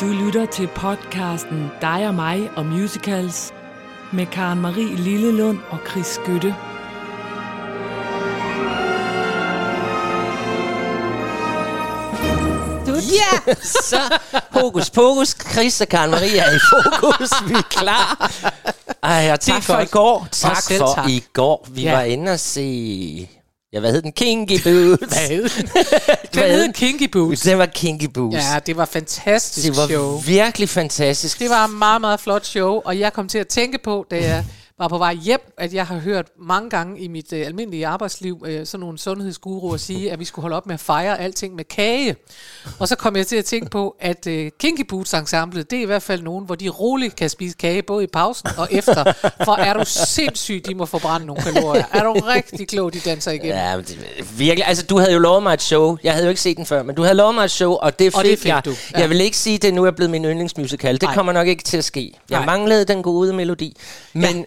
Du lytter til podcasten Dig og mig og musicals med Karen Marie Lillelund og Chris Skytte. Ja! Så hokus pokus, Chris og Karen Marie er i fokus. Vi er klar. Ej, og tak for i går. Tak for tak. i går. Vi Ja. var inde og se... Ja, hvad hed den? Kinky Boots. Hvad hed den? Hvad hed Kinky Boots. Det var Kinky Boots. Ja, det var fantastisk det var show. virkelig fantastisk. Det var et meget, meget flot show, og jeg kom til at tænke på, da jeg var på vej hjem, at jeg har hørt mange gange i mit øh, almindelige arbejdsliv øh, sådan nogle sundhedsguruer sige, at vi skulle holde op med at fejre alting med kage. Og så kom jeg til at tænke på, at øh, Kinky Boots Ensemble, det er i hvert fald nogen, hvor de roligt kan spise kage, både i pausen og efter. For er du sindssygt, de må forbrænde nogle kalorier. Er du rigtig klog, de danser igennem. Ja, men det, virkelig. Altså, du havde jo lovet mig et show. Jeg havde jo ikke set den før, men du havde lovet mig et show, og det Og fik, det fik jeg. du, ja. Jeg vil ikke sige, at det nu er blevet min yndlingsmusical. Det Nej. kommer nok ikke til at ske. Jeg Nej. manglede den gode melodi. Men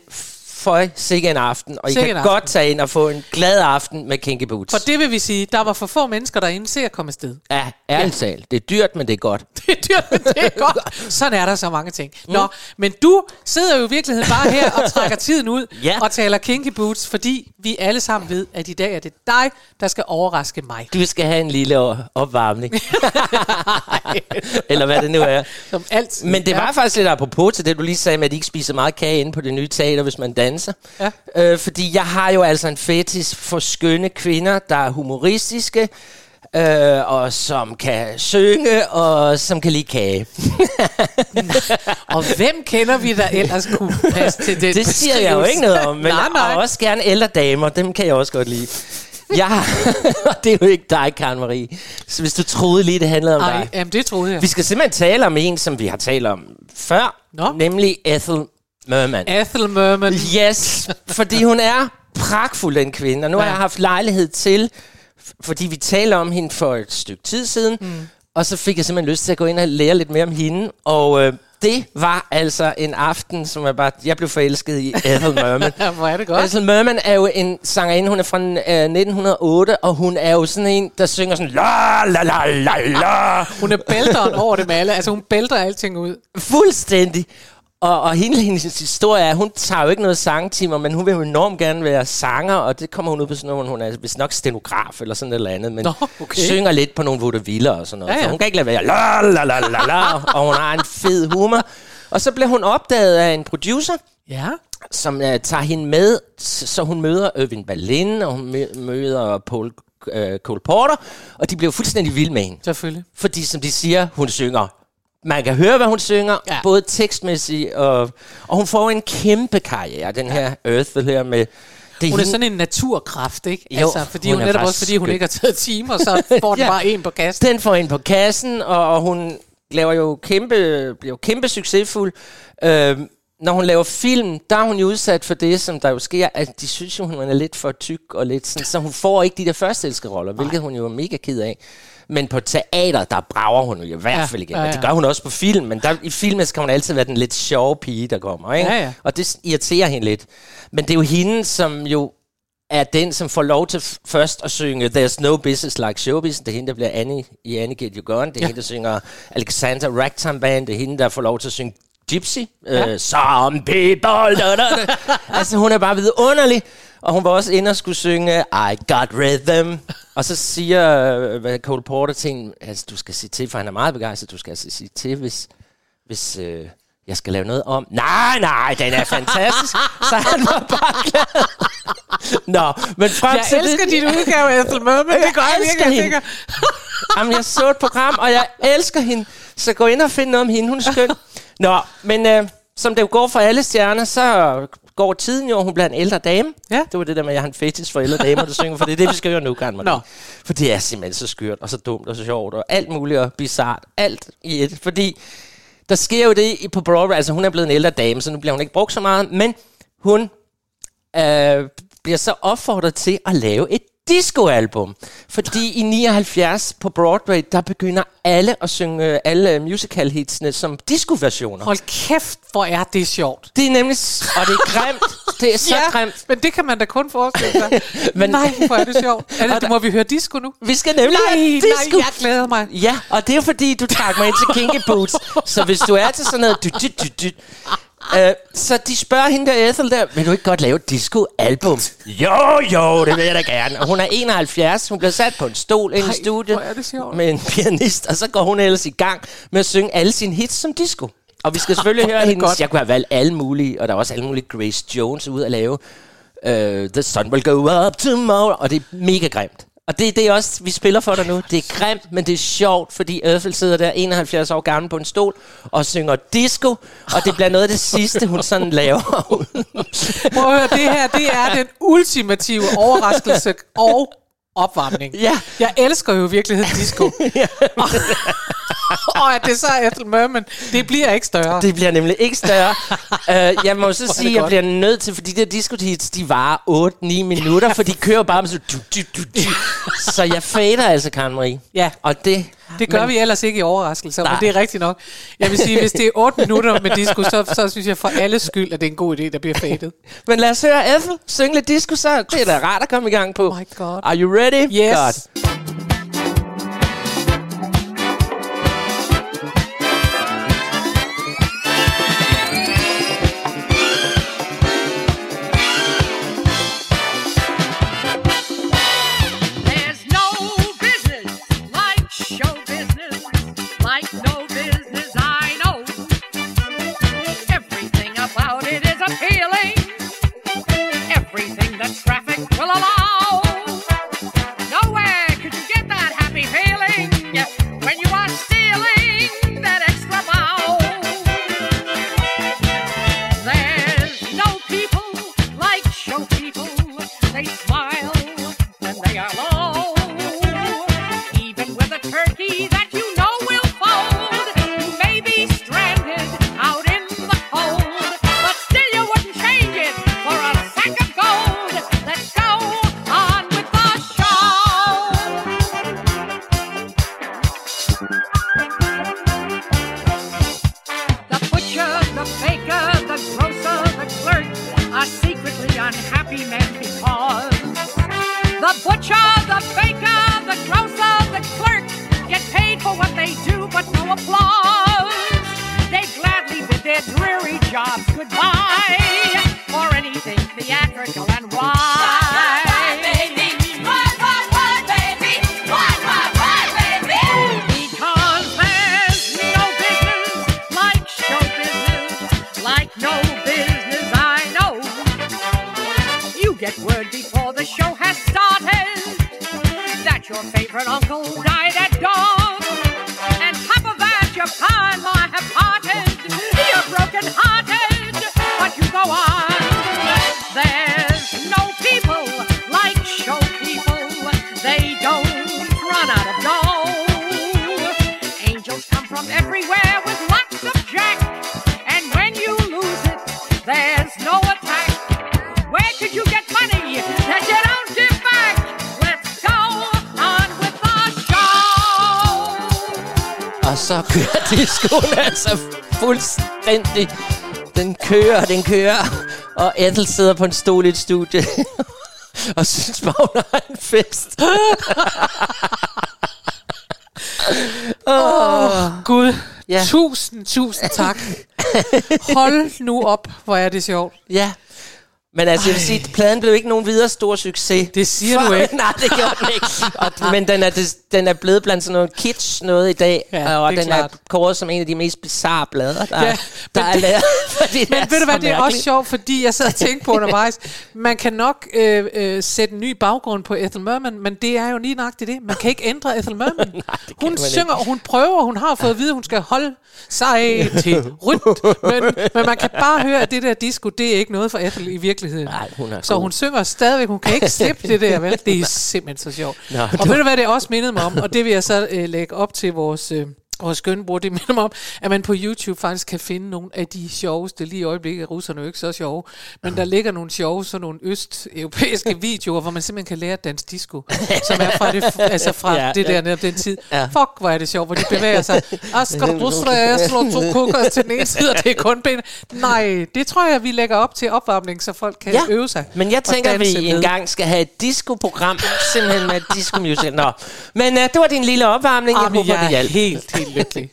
for sikke en aften, og I Sikke kan en aften. godt tage ind og få en glad aften med Kinky Boots. For det vil vi sige, der var for få mennesker derinde, se at komme afsted. Ja, ærligt talt. Det er dyrt, men det er godt. Det er dyrt, men det er godt. Sådan er der så mange ting. Nå, men du sidder jo i virkeligheden bare her og trækker tiden ud Ja. og taler Kinky Boots, fordi vi alle sammen ved, at i dag er det dig, der skal overraske mig. Du skal have en lille opvarmning. Eller hvad det nu er. Som altid. Men det var faktisk lidt apropos til det, du lige sagde med, at de ikke spiser meget kage inde på det nye teater, hvis man danser. Ja. Øh, fordi jeg har jo altså en fetis for skønne kvinder, der er humoristiske, øh, og som kan synge, og som kan lide kage. Og hvem kender vi, der ellers kunne passe til den Det siger jeg jo ikke noget om, men nej, nej. Og også gerne ældre damer, dem kan jeg også godt lide. Har, og det er jo ikke dig, Karen Marie. Så hvis du troede lige, det handlede om Ej, dig. jamen det troede jeg. Vi skal simpelthen tale om en, som vi har talt om før, Nå. nemlig Ethel Merman. Ethel Merman. Yes, fordi hun er pragtfuld, den kvinde. Og nu ja. har jeg haft lejlighed til, fordi vi taler om hende for et stykke tid siden, mm. og så fik jeg simpelthen lyst til at gå ind og lære lidt mere om hende. Og øh, det var altså en aften, som jeg bare... Jeg blev forelsket i Ethel Merman. Hvor er det godt. Ethel Merman er jo en sangerinde, hun er fra øh, 1908, og hun er jo sådan en, der synger sådan la la la la la. Hun er bælteren over det med alle. Altså hun bælter alting ud. Fuldstændig. Og, og hele hendes historie er, hun tager jo ikke noget sangtimer, men hun vil jo enormt gerne være sanger, og det kommer hun ud på sådan noget, hun er vist nok stenograf eller sådan et eller andet, men Nå, okay. synger lidt på nogle vaudevilles og sådan noget. Ja, ja. Så hun kan ikke lade være la la la la la, og hun har en fed humor. Og så bliver hun opdaget af en producer, Ja. som uh, tager hende med, så hun møder Irving Berlin, og hun mø- møder Paul uh, Cole Porter, og de bliver fuldstændig vilde med hende. Selvfølgelig. Fordi som de siger, hun synger. Man kan høre, hvad hun synger, ja. Ja. både tekstmæssigt, og, og hun får en kæmpe karriere, den her Earth her med... Det Hun er hende- sådan en naturkraft, ikke? Jo, altså, fordi hun hun, er netop også fordi hun skøn. ikke har taget timer, så får den Ja. bare en på kassen. Den får ind på kassen, og, og hun laver jo kæmpe, bliver jo kæmpe succesfuld. Øhm, når hun laver film, der er hun jo udsat for det, som der jo sker, at de synes jo, hun er lidt for tyk og lidt sådan, så hun får ikke de der førsteelskeroller, hvilket hun jo er mega ked af. Men på teater, der brager hun jo i hvert fald igen. ja, Ja, ja. Det gør hun også på film, men der, i filmen skal hun altid være den lidt sjove pige, der kommer. Ikke? Ja, ja. Og det irriterer hende lidt. Men det er jo hende, som jo er den, som får lov til først at synge There's no business like showbiz. Det er hende, der bliver Annie i Annie Get You Gone. Det er ja. hende, der synger Alexander Ragtime Band. Det er hende, der får lov til at synge Gypsy. Ja. Uh, some people... Da, da, da. altså, hun er bare vidunderlig. Og hun var også inde og skulle synge I Got Rhythm. Og så siger hvad Cole Porter til hende, altså, du skal sige til, for han er meget begejstret, du skal altså sige til, hvis, hvis øh, jeg skal lave noget om. Nej, nej, den er fantastisk. så han var bare glad. Nå, men frem Jeg til elsker det, din udgave af Ethel Merman. Det gør jeg elsker virkelig. Jeg Jamen, jeg så et program, og jeg elsker hende. Så gå ind og find noget om hende. Hun er skøn. Nå, men øh, som det jo går for alle stjerner, så går tiden jo, hun bliver en ældre dame. Ja. Det var det der med, at jeg har en fetis for ældre damer, der synger, for det er det, vi skal gøre nu, Karen. Nå. For det er simpelthen så skørt, og så dumt, og så sjovt, og alt muligt, og bizart. Alt i et. Fordi der sker jo det i- på Broadway, altså hun er blevet en ældre dame, så nu bliver hun ikke brugt så meget, men hun øh, bliver så opfordret til at lave et discoalbum. Fordi i 79 på Broadway, der begynder alle at synge øh, alle musical hitsene som disco-versioner. Hold kæft, hvor er det sjovt. Det er nemlig, og det er grimt, Det er så ja, grimt. men det kan man da kun forestille sig. Men- nej, hvor er det sjovt. Er det, må vi høre disco nu? Vi skal nemlig Nej, have nej, disco. jeg glæder mig. Ja, og det er fordi, du trak mig ind til Kinky Boots. Så hvis du er til sådan noget... Dyt, dyt, dyt, dyt, øh, så de spørger hende der Ethel der, vil du ikke godt lave et disco-album? Jo, jo, det vil jeg da gerne. Og hun er 71, hun bliver sat på en stol inde i studiet med en pianist, og så går hun ellers i gang med at synge alle sine hits som disco. Og vi skal selvfølgelig høre godt. Jeg kunne have valgt alle mulige, og der er også alle mulige Grace Jones ude at lave. Uh, the sun will go up tomorrow. Og det er mega grimt. Og det er det også, vi spiller for dig nu. Det er grimt, men det er sjovt, fordi Ethel sidder der 71 år gammel på en stol og synger disco, og det bliver noget af det sidste, hun sådan laver. Prøv at høre, det her det er den ultimative overraskelse og opvarmning. Ja. Jeg elsker jo i virkeligheden disco. og, og at det så er Ethel Merman, det bliver ikke større. Det bliver nemlig ikke større. uh, jeg må så sige, at jeg bliver nødt til, fordi de der disco hits, de varer 8-9 minutter, for de kører bare med så... Du, du, du, du. Så jeg fader altså, Karen Marie. Ja. Og det... Det gør men- vi ellers ikke i overraskelser, Nej. men det er rigtigt nok. Jeg vil sige, hvis det er 8 minutter med disco, så, så synes jeg for alle skyld, at det er en god idé, der bliver fadet. Men lad os høre Ethel synge lidt disco, så det er da rart at komme i gang på. Oh my God. Are you ready? Yes. Godt. Get word before the show has started that your favorite uncle died at dawn. And top of that, your pa-in-law have parted. You're broken hearted, but you go on. Så kører discoen altså fuldstændig. Den kører, den kører. Og Ethel sidder på en stol i et studie. og synes bare, hun har en fest. Åh, Gud. Ja. Ja. Tusind, tusind tak. Hold nu op, hvor er det sjovt. Ja. Men altså, jeg vil sige, pladen blev ikke nogen videre stor succes. Det siger du ikke. Nej, det gjorde den ikke. Og, men den er, des- den er blevet blandt sådan noget kitsch noget i dag. Ja, og den klart. er kåret som en af de mest bizarre blader, der, Ja, der men er det- lavet. fordi Men ved du hvad, det er også sjovt, fordi jeg sad og tænkte på undervejs, man kan nok øh, øh, sætte en ny baggrund på Ethel Merman, men det er jo lige nøjagtigt det. Man kan ikke ændre Ethel Merman. kan hun synger, og hun prøver, hun har fået at vide, at hun skal holde sig til rydt, men, men man kan bare høre, at det der disco, det er ikke noget for Ethel i virkeligheden. Nej, hun er så god. hun synger stadigvæk, hun kan ikke slippe det der, vel? Det er simpelthen så sjovt. Nå, og ved du hvad, det også mindede mig om, og det vil jeg så øh, lægge op til vores... Øh, og skønbror, det minder mig om, at man på YouTube faktisk kan finde nogle af de sjoveste, lige i øjeblikket er russerne jo ikke så sjove, men der ligger nogle sjove, sådan nogle østeuropæiske videoer, hvor man simpelthen kan lære dans disco, som er fra det, altså fra Ja, det der ja. netop den tid. Ja. Fuck, hvor er det sjovt, hvor de bevæger sig. Skal du jeg slår to kukker til den ene side, og det er kun ben. Nej, det tror jeg, vi lægger op til opvarmning, så folk kan Ja, øve sig. men jeg tænker, at vi danse med. engang skal have et disco-program, simpelthen med et disco-musical. Nå, men uh, det var din lille opvarmning. Jeg Jamen, håber, jeg det er hjalp. helt, helt lykkelig.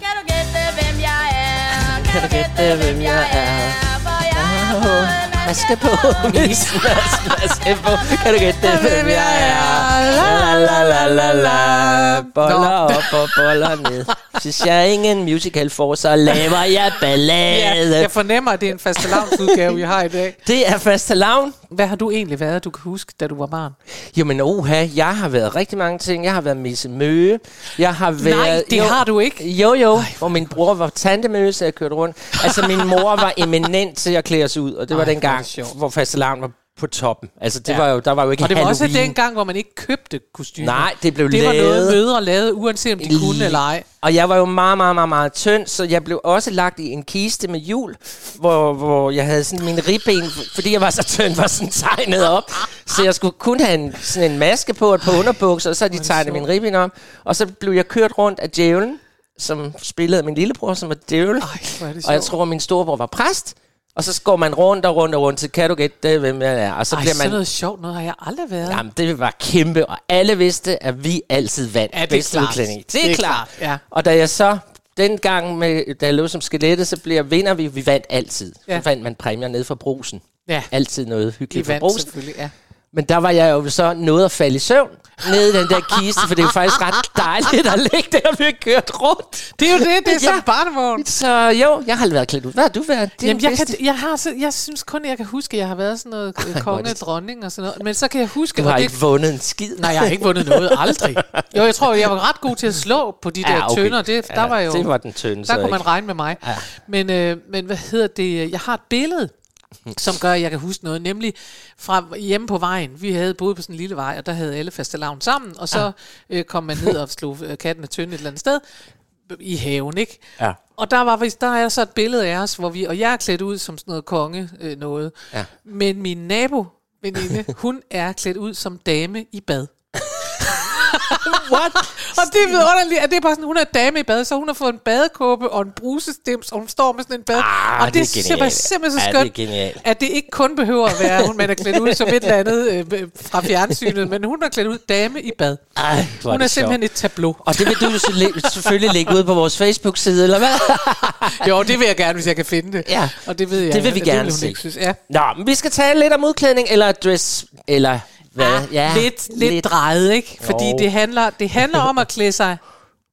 Kan du gætte, hvem jeg er? Kan du gætte, hvem jeg er? For jeg har fået en Maske på, mis, mas, maske på. Kan du gætte, hvem jeg er? La, la, la, la, la. Boller Nå. op og boller ned. Hvis jeg ingen musical får, så laver jeg Ja, ballade. jeg fornemmer, at det er en fastelavnsudgave, jeg har i dag. Det er faste lavn. Hvad har du egentlig været, du kan huske, da du var barn? Jamen, oha, jeg har været rigtig mange ting. Jeg har været Misse Møge. Jeg har været... Nej, det jo, har du ikke. Jo, jo. hvor min bror var tantemøge, så jeg kørte rundt. Altså, min mor var eminent til at klæde os ud, og det var Ej, den hvor gang, det sjovt. hvor fastelavn var på toppen. Altså, det Ja. var jo, der var jo ikke Og det var også Halloween. den gang, hvor man ikke købte kostymer. Nej, det blev Det var noget, lavet. mødre lavede, uanset om de kunne eller ej. Og jeg var jo meget, meget, meget, meget tynd, så jeg blev også lagt i en kiste med hjul, hvor, hvor jeg havde sådan mine ribben, fordi jeg var så tynd, var sådan tegnet op. Så jeg skulle kun have en, sådan en maske på og et par underbukser, og så de tegnet mine ribben op. Og så blev jeg kørt rundt af djævlen, som spillede min lillebror, som var djævel. Det Og jeg tror, min storebror var præst. Og så går man rundt og rundt og rundt, så kan du gætte, det, hvem jeg er. Og så Ej, bliver sådan man... noget sjovt noget har jeg aldrig været. Jamen, det var kæmpe, og alle vidste, at vi altid vandt Ja, det er bedste klart. udklædning. Det, Det er er klart. klart, ja. Og da jeg så, den gang, med, da jeg lå som skelettet, så blev jeg vinder vi. Vi vandt altid. Ja. Så vandt man præmier nede fra brusen. Ja, Altid noget hyggeligt fra vandt brusen. selvfølgelig, ja. Men der var jeg jo så nået at falde i søvn nede i den der kiste, for det er jo faktisk ret dejligt at ligge der og blive kørt rundt. Det er jo det, det er Ja. en barnevogn. Så jo, jeg har været klædt ud. Hvad har du været? Jamen, jeg, bedste? kan, jeg, har, så, jeg synes kun, jeg kan huske, at jeg har været sådan noget øh, konge, det- dronning og sådan noget. Men så kan jeg huske... Du har ikke vundet en skid. Nej, jeg har ikke vundet noget. Aldrig. Jo, jeg tror, jeg var ret god til at slå på de der Ja, okay. tønder. Det, der Ja, var jo... det var den tynde, så Der kunne ikke. man regne med mig. Ja. Men, øh, men hvad hedder det? Jeg har et billede, som gør, at jeg kan huske noget. Nemlig fra hjemme på vejen. Vi havde boet på sådan en lille vej, og der havde alle fastelavn sammen. Og så øh, kom man ned og slog øh, katten af tynde et eller andet sted i haven, ikke? Ja. Og der var der er så et billede af os, hvor vi, og jeg er klædt ud som sådan noget konge øh, noget. Ja. Men min nabo, veninde, hun er klædt ud som dame i bad. What? Og det er vidunderligt, at det er bare sådan, hun er dame i bad, så hun har fået en badekåbe og en brusestims, og hun står med sådan en bad. Ah, og det, det er simpelthen så det er skønt, genialt. at det ikke kun behøver at være, hun man er klædt ud som et eller andet øh, fra fjernsynet, men hun er klædt ud dame i bad. Ej, Hun er det simpelthen sjovt. et tableau. Og det vil du selvfølgelig lægge ud på vores Facebook-side, eller hvad? Jo, det vil jeg gerne, hvis jeg kan finde det. Ja. Og det ved jeg. Det vil vi gerne hun se. Ikke synes. Ja. Nå, men vi skal tale lidt om udklædning, eller dress, eller hvad? Ah, ja, lidt, lidt, lidt drejet, ikke? Fordi Jo. det handler, det handler om at klæde sig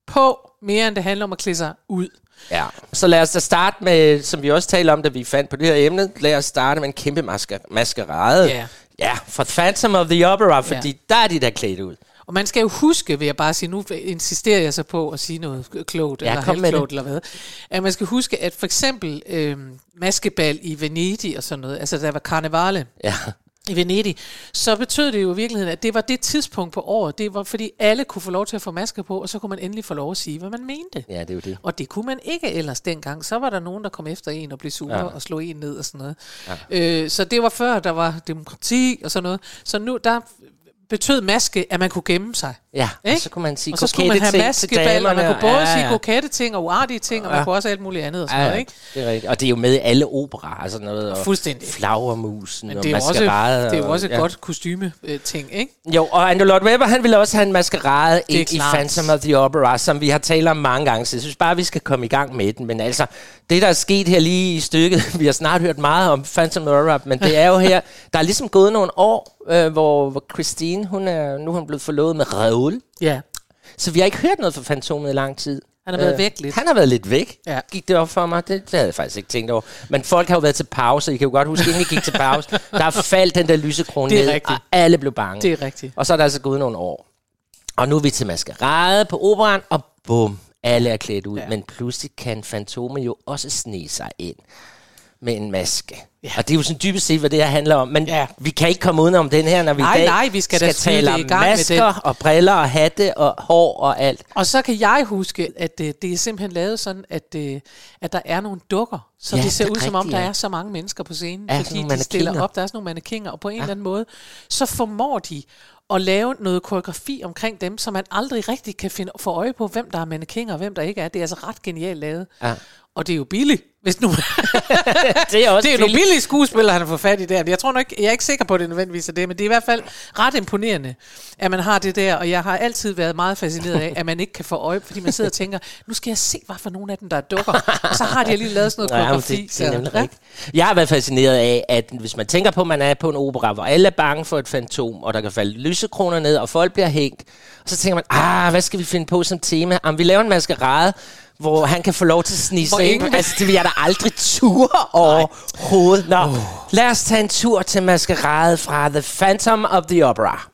på, mere end det handler om at klæde sig ud. Ja. Så lad os da starte med, som vi også talte om, da vi fandt på det her emne, lad os starte med en kæmpe masker- maskerade. Ja. Ja, for Phantom of the Opera, fordi Ja. der er de der klædt ud. Og man skal jo huske, vil jeg bare sige, nu insisterer jeg så på at sige noget klogt, Ja, eller halvklogt, eller hvad. At man skal huske, at for eksempel øh, maskebal i Venedig og sådan noget, altså der var karnevale Ja. I Venedig, så betød det jo i virkeligheden, at det var det tidspunkt på året, det var fordi alle kunne få lov til at få masker på, og så kunne man endelig få lov at sige, hvad man mente. ja, det er jo det. Og det kunne man ikke ellers dengang. Så var der nogen, der kom efter en og blev sure Ja. og slog en ned og sådan noget. Ja. Øh, så det var før, der var demokrati og sådan noget. Så nu, der betød maske, at man kunne gemme sig. Ja, og Ikke? så kunne man sige og så skulle man have maskeball, og man kunne både ja, sige ja. kokette ting og uartige ting, og man Ja. kunne også alt muligt andet og sådan Ja, noget, ikke? det er rigtigt. Og det er jo med i alle operaer, sådan noget. Og Fuldstændig. Flagermusen Men og det er jo også, maskerade. det er jo og- også et ja. godt kostyme øh, ting, ikke? Jo, og Andrew Lloyd Webber, han ville også have en maskerade ind i. Phantom of the Opera, som vi har talt om mange gange, så jeg synes bare, vi skal komme i gang med den. Men altså, det der er sket her lige i stykket, vi har snart hørt meget om Phantom of the Opera, men det er jo her, der er ligesom gået nogle år, øh, hvor, hvor Christine, hun er, nu er hun blevet forlovet med Raoul, Ja. så vi har ikke hørt noget fra Fantomet i lang tid. Han har været væk lidt. Han har været lidt væk. Ja. Gik det op for mig? Det, det havde jeg faktisk ikke tænkt over. Men folk har jo været til pause. I kan jo godt huske, inden I gik til pause, der faldt den der lysekrone ned, rigtigt. og alle blev bange. Det er rigtigt. Og så er der altså gået nogle år. Og nu er vi til maskerade på operan, og bum, alle er klædt ud. Ja. Men pludselig kan Fantome jo også sne sig ind. med en maske. Ja. Og det er jo sådan dybest set, hvad det her handler om. Men ja. vi kan ikke komme udenom den her, når vi Nej, i dag nej, vi skal da skal tale om i gang med masker og briller og hatte og hår og alt. Og så kan jeg huske, at øh, det er simpelthen lavet sådan, at, øh, at der er nogle dukker, så Ja, det ser det ud som om, der ja. er så mange mennesker på scenen, Ja, fordi de stiller op, der er sådan nogle mannekinger, og på en ja. eller anden måde, så formår de at lave noget koreografi omkring dem, så man aldrig rigtig kan finde, få øje på, hvem der er mannekinger og hvem der ikke er. Det er altså ret genialt lavet. Ja. Og det er jo billigt, hvis nu... Det er også det er nogle billige skuespillere, han har fået fat i der. Jeg tror nok, jeg er ikke sikker på, at det nødvendigvis er det, men det er i hvert fald ret imponerende, at man har det der. Og jeg har altid været meget fascineret af, at man ikke kan få øje, fordi man sidder og tænker, nu skal jeg se, hvad for nogle af dem, der er dukker. Og så har de lige lavet sådan noget Ja, koreografi. det, det er nemlig ja. rigtigt. Jeg har været fascineret af, at hvis man tænker på, at man er på en opera, hvor alle er bange for et fantom, og der kan falde lysekroner ned, og folk bliver hængt, og så tænker man, ah, hvad skal vi finde på som tema? Jamen, vi laver en maskerade, hvor han kan få lov til at snige sig ind. Altså, det vil jeg da aldrig ture overhovedet. Nå, oh. lad os tage en tur til maskerade fra The Phantom of the Opera.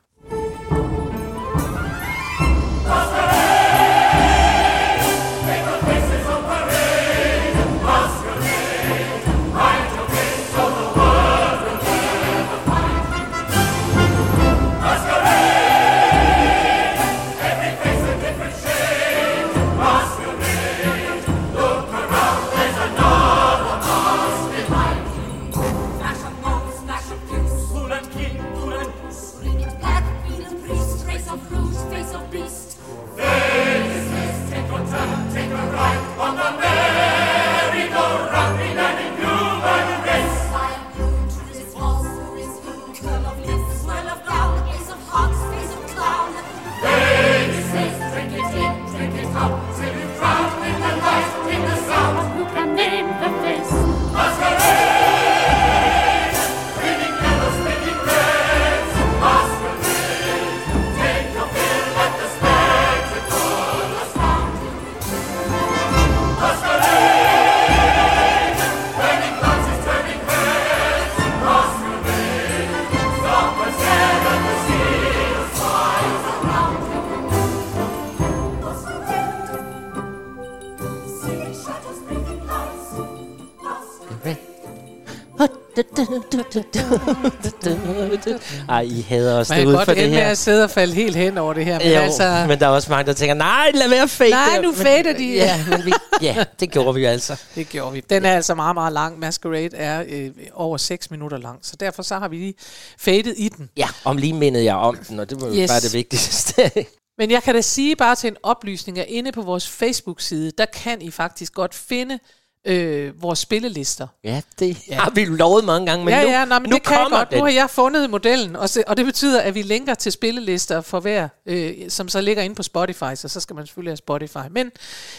Ej, I hader os Man kan derude godt for det ende med her. at sidde og falde helt hen over det her. Men Jo, altså, men der er også mange, der tænker, nej, lad være fade Nej, det." nu fader de. Ja, men vi, ja, det gjorde vi altså. det gjorde vi. Den er altså meget, meget lang. Masquerade er øh, over 6 minutter lang. Så derfor så har vi lige fadet i den. Ja, om lige mindede jeg om den, og det var jo Yes. bare det vigtigste. Men jeg kan da sige bare til en oplysning, at inde på vores Facebook-side, der kan I faktisk godt finde øh, vores spillelister. ja, det ja. har vi lovet mange gange, men ja, nu, ja, nej, men nu det kan jeg kommer godt. den. Nu har jeg fundet modellen, og, se, og det betyder, at vi linker til spillelister for hver, øh, som så ligger inde på Spotify, så så skal man selvfølgelig have Spotify. Men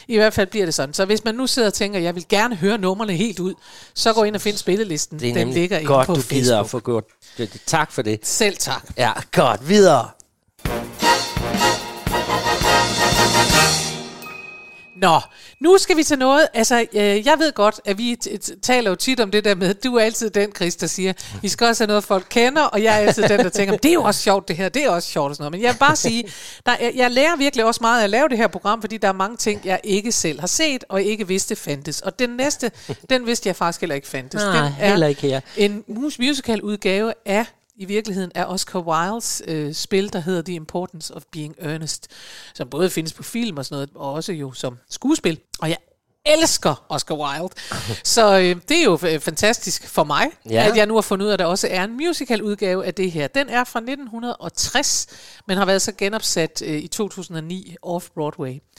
i hvert fald bliver det sådan. Så hvis man nu sidder og tænker, jeg vil gerne høre numrene helt ud, så gå ind og find spillelisten. Det er Den ligger inde godt, på du Facebook. gider at få gjort. Tak for det. Selv tak. Ja, godt. Videre. Nå, nu skal vi til noget. Altså, øh, jeg ved godt, at vi taler jo tit om det der med, du er altid den, Chris, der siger, vi skal også have noget, folk kender, og jeg er altid den, der tænker, det er jo også sjovt det her, det er også sjovt og sådan noget. Men jeg vil bare sige, der, er- jeg lærer virkelig også meget af at lave det her program, fordi der er mange ting, jeg ikke selv har set, og ikke vidste fandtes. Og den næste, den vidste jeg faktisk heller ikke fandtes. Nej, den er heller ikke her. en mus- musical udgave af i virkeligheden er Oscar Wildes øh, spil, der hedder The Importance of Being Earnest, som både findes på film og sådan noget, og også jo som skuespil. Og jeg elsker Oscar Wilde. Så øh, det er jo øh, fantastisk for mig, Ja. at jeg nu har fundet ud af, at der også er en musical udgave af det her. Den er fra 1960, men har været så genopsat øh, i 2009 off-Broadway.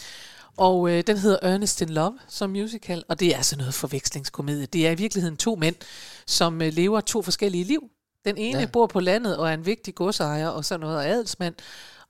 Og øh, den hedder Ernest in Love som musical, og det er altså noget forvekslingskomedie. Det er i virkeligheden to mænd, som øh, lever to forskellige liv. Den ene Ja. bor på landet og er en vigtig godsejer og sådan noget og adelsmand.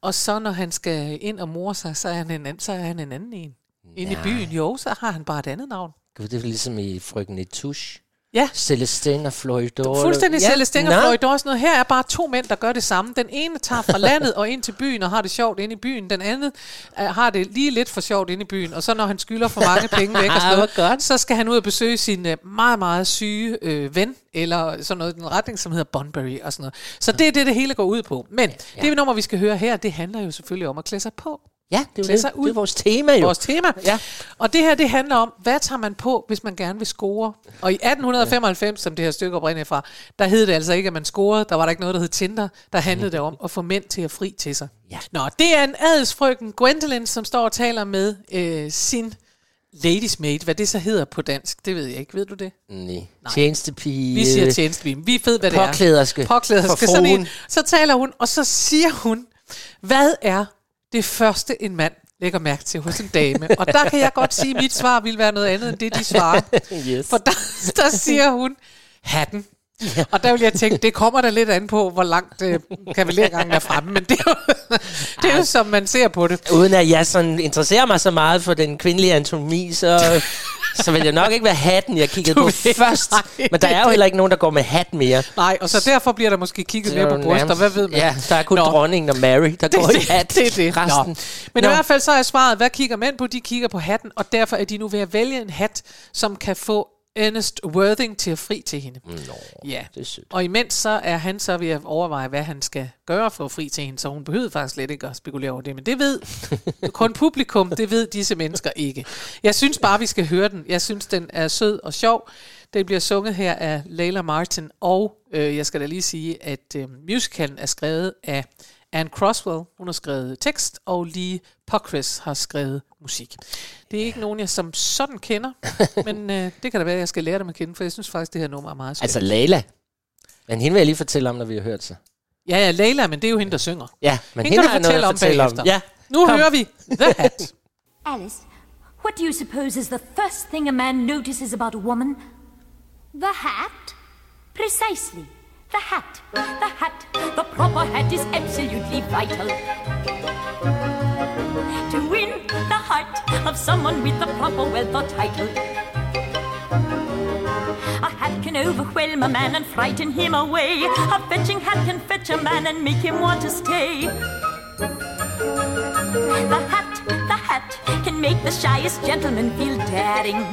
Og så når han skal ind og mor sig, så er han en anden, så er han en anden en. Inde i byen, jo, så har han bare et andet navn. Gud, Det er ligesom i Frøken Etush. Ja, Celestine og Floridor. fuldstændig ja. Celestine og Floyd Dawes noget. Her er bare to mænd, der gør det samme. Den ene tager fra landet og ind til byen og har det sjovt inde i byen. Den anden uh, har det lige lidt for sjovt inde i byen. Og så når han skylder for mange penge væk og sådan noget, Hvor godt. så skal han ud og besøge sin uh, meget, meget syge øh, ven, eller sådan noget, en retning, som hedder Bunbury og sådan noget. Så det er det, det hele går ud på. Men ja. det nummer, vi skal høre her, det handler jo selvfølgelig om at klæde sig på. Ja, det er, Klæde sig ud. det er vores tema jo. vores tema. Ja. Og det her, det handler om, hvad tager man på, hvis man gerne vil score? Og i 1895, som det her stykke oprindeligt fra, der hed det altså ikke, at man scorede. Der var der ikke noget, der hed Tinder. Der handlede det om at få mænd til at fri til sig. Ja. Nå, det er en adelsfrøken, Gwendolyn, som står og taler med øh, sin ladies maid. Hvad det så hedder på dansk, det ved jeg ikke. Ved du det? Nej. Tjenestepige. Vi siger tjenestepige. Vi ved, hvad det er. Påklæderske. Påklæderske. Sådan en. Så taler hun, og så siger hun, hvad er det første, en mand lægger mærke til hos en dame? Og der kan jeg godt sige, at mit svar vil være noget andet, end det, de svarer. Yes. For der, der siger hun, hatten. Og der vil jeg tænke, det kommer da lidt an på, hvor langt øh, kavalergangen er fremme, men det er, jo, det er jo, som man ser på det. Uden at jeg sådan interesserer mig så meget for den kvindelige anatomi, så, så vil det nok ikke være hatten, jeg kiggede Du på vil- først. Men der er jo det- heller ikke nogen, der går med hat mere. Nej, og så derfor bliver der måske kigget mere på bryster, hvad ved man? Ja, der er kun Nå. dronningen og Mary, der går i hat. det er det. Resten. Nå. Men Nå. i hvert fald så er svaret, hvad kigger mænd på? De kigger på hatten, og derfor er de nu ved at vælge en hat, som kan få Ernest Worthing til at fri til hende. Nå, Ja. det er sødt. Og imens så er han så ved at overveje, hvad han skal gøre for at fri til hende, så hun behøver faktisk slet ikke at spekulere over det. Men det ved kun publikum, det ved disse mennesker ikke. Jeg synes bare, vi skal høre den. Jeg synes, den er sød og sjov. Den bliver sunget her af Layla Martin, og øh, jeg skal da lige sige, at øh, musicalen er skrevet af Anne Croswell. Hun har skrevet tekst, og Lee Pockris har skrevet musik. Det er ikke nogen, jeg som sådan kender, men øh, det kan da være, at jeg skal lære dem at kende, for jeg synes faktisk, det her nummer er meget skønt. Altså Leila. Men hende vil jeg lige fortælle om, når vi har hørt sig. Ja, ja, Leila, men det er jo hende, der synger. Ja, men Hende hende, kan du fortælle om fortælle om. bagefter. Ja. Nu Kom. hører vi The Hat. Alice, what do you suppose is the first thing a man notices about a woman? The hat? Precisely. The hat. The hat. The proper hat is absolutely vital. To win the heart of someone with the proper wealth or title. A hat can overwhelm a man and frighten him away. A fetching hat can fetch a man and make him want to stay. The hat, the hat can make the shyest gentleman feel daring.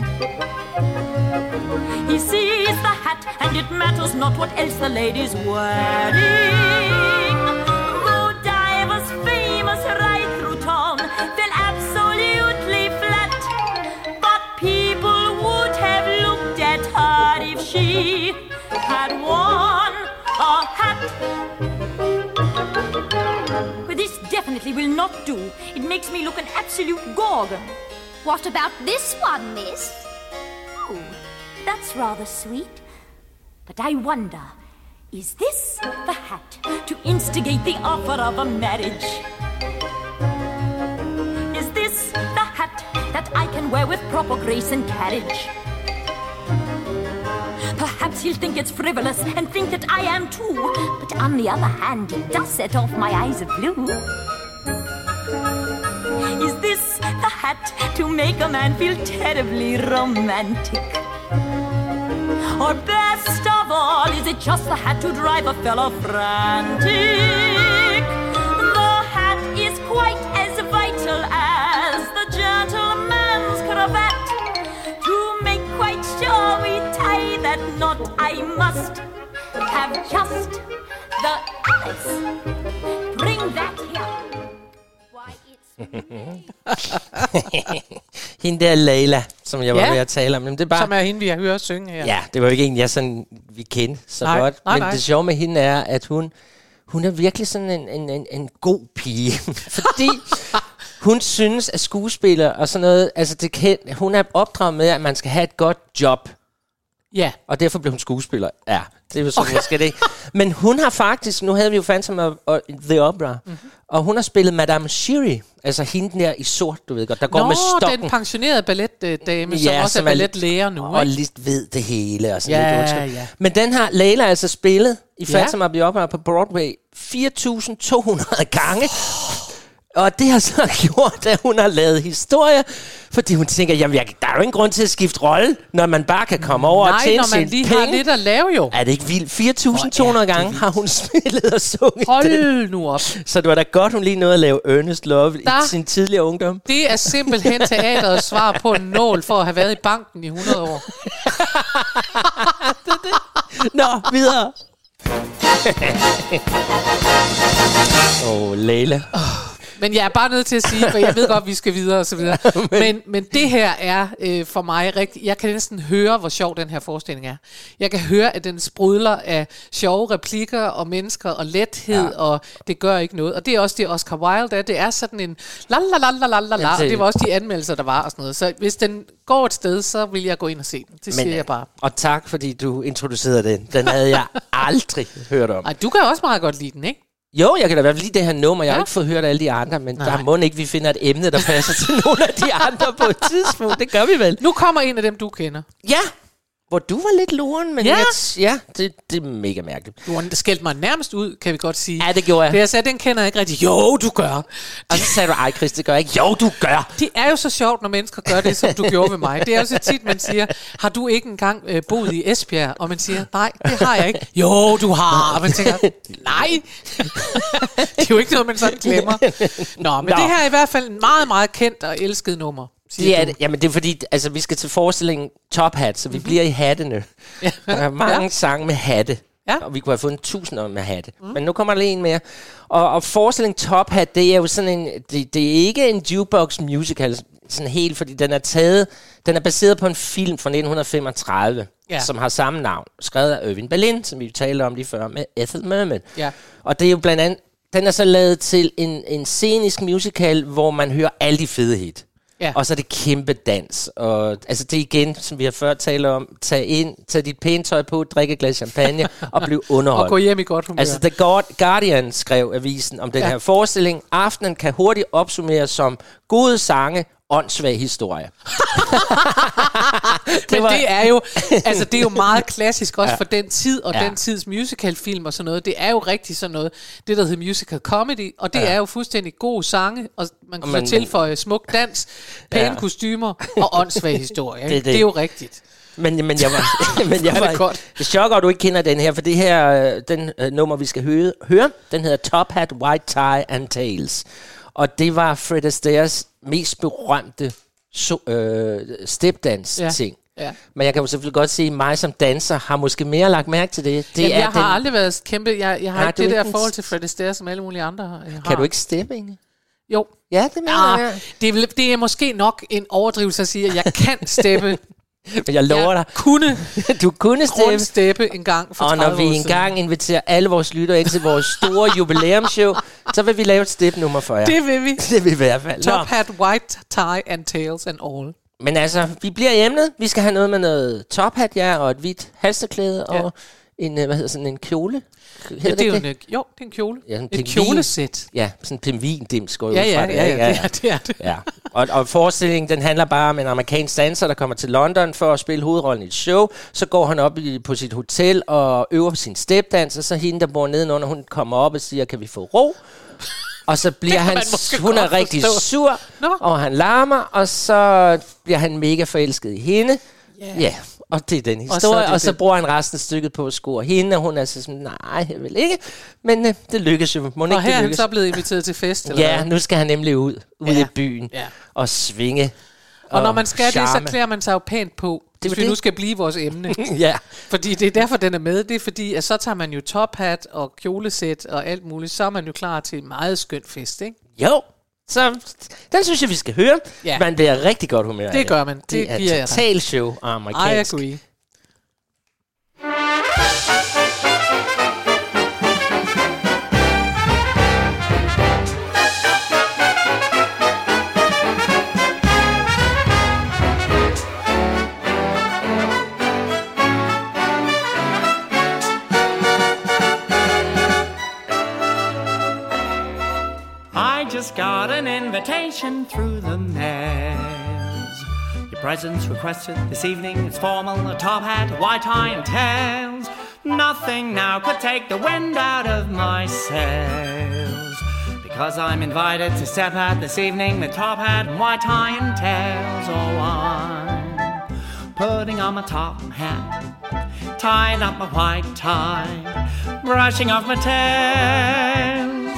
He sees the hat, and it matters not what else the lady's wearing. Though divers famous ride through town, fell absolutely flat. But people would have looked at her if she had worn a hat. But this definitely will not do. It makes me look an absolute gorgon. What about this one, miss? That's rather sweet. But I wonder, is this the hat to instigate the offer of a marriage? Is this the hat that I can wear with proper grace and carriage? Perhaps he'll think it's frivolous and think that I am too. But on the other hand, it does set off my eyes of blue. Is this the hat to make a man feel terribly romantic? Or best of all, is it just the hat to drive a fellow frantic? The hat is quite as vital as the gentleman's cravat. To make quite sure we tie that knot, I must have just the Alice. Bring that here. Why, it's Hende der Leila, som jeg var Ja. ved at tale om. Jamen, det er bare... Som er hende, vi har hørt synge her. Ja, det var jo ikke en, jeg sådan, vi kendte så Nej, godt. nej, Men nej. det sjove med hende er, at hun, hun er virkelig sådan en, en, en, en god pige. Fordi hun synes, at skuespiller og sådan noget, altså det kan, hun er opdraget med, at man skal have et godt job. Ja. Og derfor blev hun skuespiller. Ja, det er jo så okay. måske det. Men hun har faktisk, nu havde vi jo Phantom of, of The Opera, Mhm. mm-hmm. og hun har spillet Madame Shiri, altså hende der i sort, du ved godt, der går Nå, med stokken. den pensionerede balletdame, som også er balletlærer nu. Og ikke? lidt ved det hele og sådan Ja, lidt ja. Men den har Leila altså spillet i Ja. Phantom of the Opera på Broadway 4.200 gange. Og det har så gjort, at hun har lavet historie, fordi hun tænker, jamen, jeg, der er jo ingen grund til at skifte rolle, når man bare kan komme over og Nej, tjene når man sine lige penge. har lidt at lave jo. Er det ikke vildt? Hvor er 4.200 det gange har hun spillet og sunget den. Hold nu op. Så det var da godt, hun lige nåede at lave Earnest Love Der- i sin tidligere ungdom. Det er simpelthen teaterets svar på en nål for at have været i banken i 100 år. Nå, videre. Åh, oh, Leila. Men jeg er bare nødt til at sige, for jeg ved godt, at vi skal videre og så videre. Men, men det her er øh, for mig rigtig... Jeg kan næsten høre, hvor sjov den her forestilling er. Jeg kan høre, at den sprudler af sjove replikker og mennesker og lethed, ja. og det gør ikke noget. Og det er også det, Oscar Wilde er. Det er sådan en la la la la la la la. Og det- var også de anmeldelser, der var og sådan noget. Så hvis den går et sted, så vil jeg gå ind og se den. Det siger jeg bare. Og tak, fordi du introducerede den. Den havde jeg aldrig hørt om. Ej, du kan også meget godt lide den, ikke? Jo, jeg kan da i hvert fald lide det her nummer. Jeg har Ja. ikke fået hørt alle de andre, men Nej. der må ikke, vi finder et emne, der passer til nogle af de andre på et tidspunkt. Det gør vi vel. Nu kommer en af dem, du kender. Ja, hvor du var lidt luren, men Ja. jeg, ja det, det er mega mærkeligt. Du har skældt mig nærmest ud, kan vi godt sige. Ja, det gjorde jeg. Det jeg sagde, den kender jeg ikke rigtig. Jo, du gør. Og så sagde du, ej Chris, det gør jeg ikke. Jo, du gør. Det er jo så sjovt, når mennesker gør det, som du gjorde ved mig. Det er jo så tit, man siger, har du ikke engang øh, boet i Esbjerg? Og man siger, nej, det har jeg ikke. Jo, du har. Og man tænker, nej. det er jo ikke noget, man sådan glemmer. Nå, men. Nå. det her er i hvert fald en meget, meget kendt og elsket nummer. Det er, du. det- jamen, det er fordi, altså, vi skal til forestillingen Top Hat, så vi bliver i hattene. Ja. Der er mange Ja. sange med hatte. Ja. Og vi kunne have fundet tusinder med hatte. Mm. Men nu kommer der lige en mere. Og, og forestillingen Top Hat, det er jo sådan en... Det, det er ikke en jukebox musical, sådan helt, fordi den er taget... Den er baseret på en film fra 1935, Ja. ja. som har samme navn. Skrevet af Irving Berlin, som vi talte om lige før, med Ethel Merman. Ja. Og det er jo blandt andet... Den er så lavet til en, en scenisk musical, hvor man hører alle de fede hit. Ja. Og så er det kæmpe dans. Og, altså det er igen, som vi har før talt om, tag ind, tag dit pæne tøj på, drikke et glas champagne og bliv underholdt. Og gå hjem i godt humør. Altså The Guardian skrev avisen om den ja. her forestilling. Aftenen kan hurtigt opsummeres som gode sange, åndssvag historie. Men var- det er jo, altså det er jo meget klassisk også ja. For den tid og ja. Den tids musicalfilm og sådan noget. Det er jo rigtig sådan noget, det der hedder musical comedy, og det ja. Er jo fuldstændig god sange, og man kan man- tilføje smuk dans, pæne ja. Kostymer og åndssvag historie. Det er det. det er jo rigtigt. Men, men jeg var, men jeg er det var godt. det chokker, at du ikke kender den her, for det her, øh, den øh, nummer, vi skal høre, høre, den hedder Top Hat, White Tie and Tails. Og det var Fred Astaire's mest berømte so, øh, stepdans-ting. Ja. Men jeg kan jo selvfølgelig godt se, at mig som danser har måske mere lagt mærke til det. det Jamen, er jeg har den, aldrig været kæmpe, jeg, jeg har Har ikke det der ikke forhold til Fred Astaire, som alle mulige andre har. har. Kan du ikke steppe egentlig? Jo. Ja, det mener Ja, jeg. det, er, det er måske nok en overdrivelse at sige, at jeg kan steppe. Men jeg lover jeg dig, kunne du kunne steppe. grundsteppe en gang for Og 30 når vi engang inviterer alle vores lyttere ind til vores store jubilæumsshow, så vil vi lave et step-nummer for jer. Det vil vi. det vil vi i hvert fald. Nå. Top hat, white tie and tails and all. Men altså, vi bliver i emnet. Vi skal have noget med noget tophat, ja, og et hvidt halsterklæde, Ja. og en, øh, hvad hedder sådan en kjole. Ja, det er jo ikke en, øh, jo, det er en kjole. Ja, en Et kjolesæt. Ja, sådan en pingvin-dims går Ja, ud ja, fra. det ja, ja, det er det. Er det. Ja, og, og forestillingen, den handler bare om en amerikansk danser, der kommer til London for at spille hovedrollen i et show. Så går han op i, på sit hotel og øver sin stepdans, og så hende, der bor nedenunder, hun kommer op og siger, kan vi få ro? Og så bliver han, hun er rigtig forstå. sur, Nå. og han larmer, og så bliver han mega forelsket i hende. Ja, yeah. Og det er den så er historie, det og så det. bruger han resten af stykket på at score hende, og hun er så sådan, nej, jeg vil ikke, men øh, det lykkes jo. Må Og ikke her er det han så blevet inviteret til fest, eller Ja, hvad? nu skal han nemlig ud, ud Ja. i byen Ja. og svinge. Og når man skal det, charme. så klæder man sig jo pænt på, er hvis vi det. nu skal blive vores emne. Ja, fordi det er derfor, den er med. Det er fordi, at så tager man jo tophat og kjolesæt og alt muligt. Så er man jo klar til en meget skøn fest, ikke? jo. Så den synes jeg, vi skal høre. Ja. Man bliver rigtig godt humør Det gør man. Det Det er giver jeg total show og I amerikansk. agree. Just got an invitation through the mails. Your presence requested this evening. It's formal, a top hat, a white tie, and tails. Nothing now could take the wind out of my sails. Because I'm invited to step out this evening with top hat and white tie and tails. Oh, I'm putting on my top hat, tying up my white tie, brushing off my tails.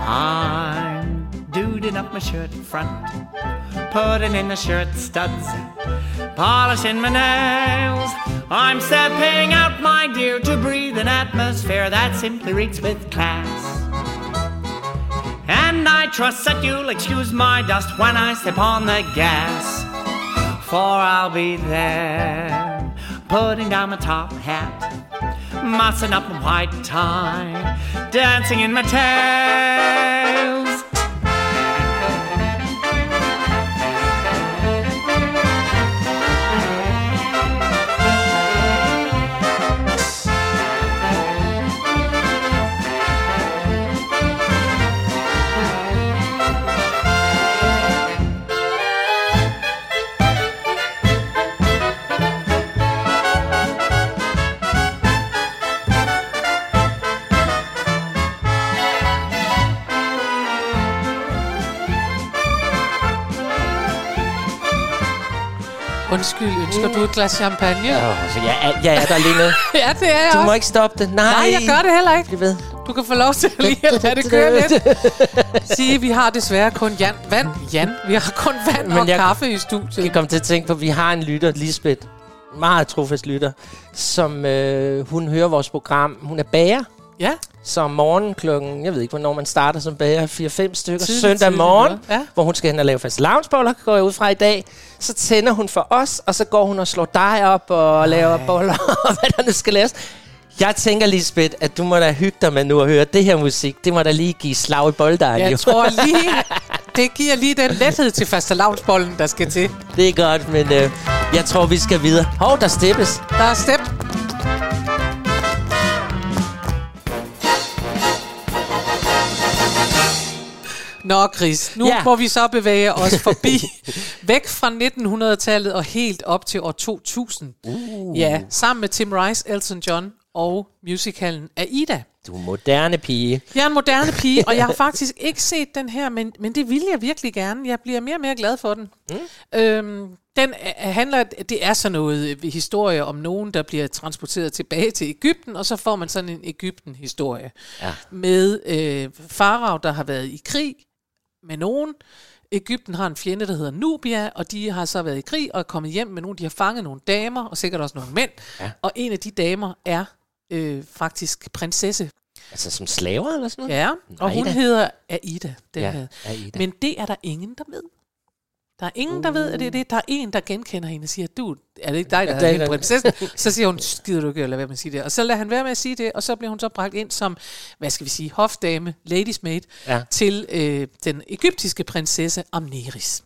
I'm duding up my shirt front, putting in the shirt studs, polishing my nails. I'm stepping out, my dear, to breathe an atmosphere that simply reeks with class. And I trust that you'll excuse my dust when I step on the gas. For I'll be there, putting down my top hat, mussing up my white tie, dancing in my tails. Ønsker du et glas champagne? Åh, så jeg, er, jeg er der lige nu. Ja, det er jeg Du må også. ikke stoppe det. Nej, Nej, jeg gør det heller ikke. Jeg ved. Du kan få lov til lige at lade det køre lidt. Sige, vi har desværre kun Jan. Vand? Jan? Vi har kun vand Men og jeg- kaffe i Jeg studiet. kom til at tænke på, at vi har en lytter, Lisbeth, meget trofast lytter, som øh, hun hører vores program. Hun er bager, Ja, så om morgenen klokken, jeg ved ikke, hvornår man starter som bager, 4-5 stykker, Tidligt, søndag tidligt morgen. Ja. hvor hun skal hen og lave fast loungeboller, går jeg ud fra i dag. Så tænder hun for os, og så går hun og slår dig op og laver boller, og hvad der nu skal laves. Jeg tænker, Lisbeth, at du må da hygge dig med nu at høre det her musik. Det må da lige give slag i bolddejen. jeg jo. tror lige, det giver lige den lethed til fastelavnsbollen, der skal til. Det er godt, men øh, jeg tror, vi skal videre. Hov, der steppes. Der er step. Nå, Chris, nu Ja. må vi så bevæge os forbi, væk fra 1900-tallet og helt op til år 2000. Uh. Ja, sammen med Tim Rice, Elton John og musicalen Aida. Du er moderne pige. Jeg er en moderne pige, og jeg har faktisk ikke set den her, men, men det vil jeg virkelig gerne. Jeg bliver mere og mere glad for den. Mm. Øhm, den øh, handler, det er sådan noget øh, historie om nogen, der bliver transporteret tilbage til Ægypten, og så får man sådan en Ægypten-historie. Ja. Med øh, farao, der har været i krig med nogen. Ægypten har en fjende, der hedder Nubia, og de har så været i krig og er kommet hjem med nogen. De har fanget nogle damer, og sikkert også nogle mænd. Ja. Og en af de damer er øh, faktisk prinsesse Altså som slaver eller sådan noget? Ja, og hun Aida. hedder Aida. Den Ja, her. Aida. Men det er der ingen, der ved. Der er ingen, der ved, at det er det. Der er en, der genkender hende og siger, du, er det ikke dig, der Ja, er hende prinsessen? Så siger hun, skider du ikke, eller hvad man siger det. Og så lader han være med at sige det, og så bliver hun så bragt ind som, hvad skal vi sige, hofdame, ladies maid, Ja. til øh, den egyptiske prinsesse Amneris.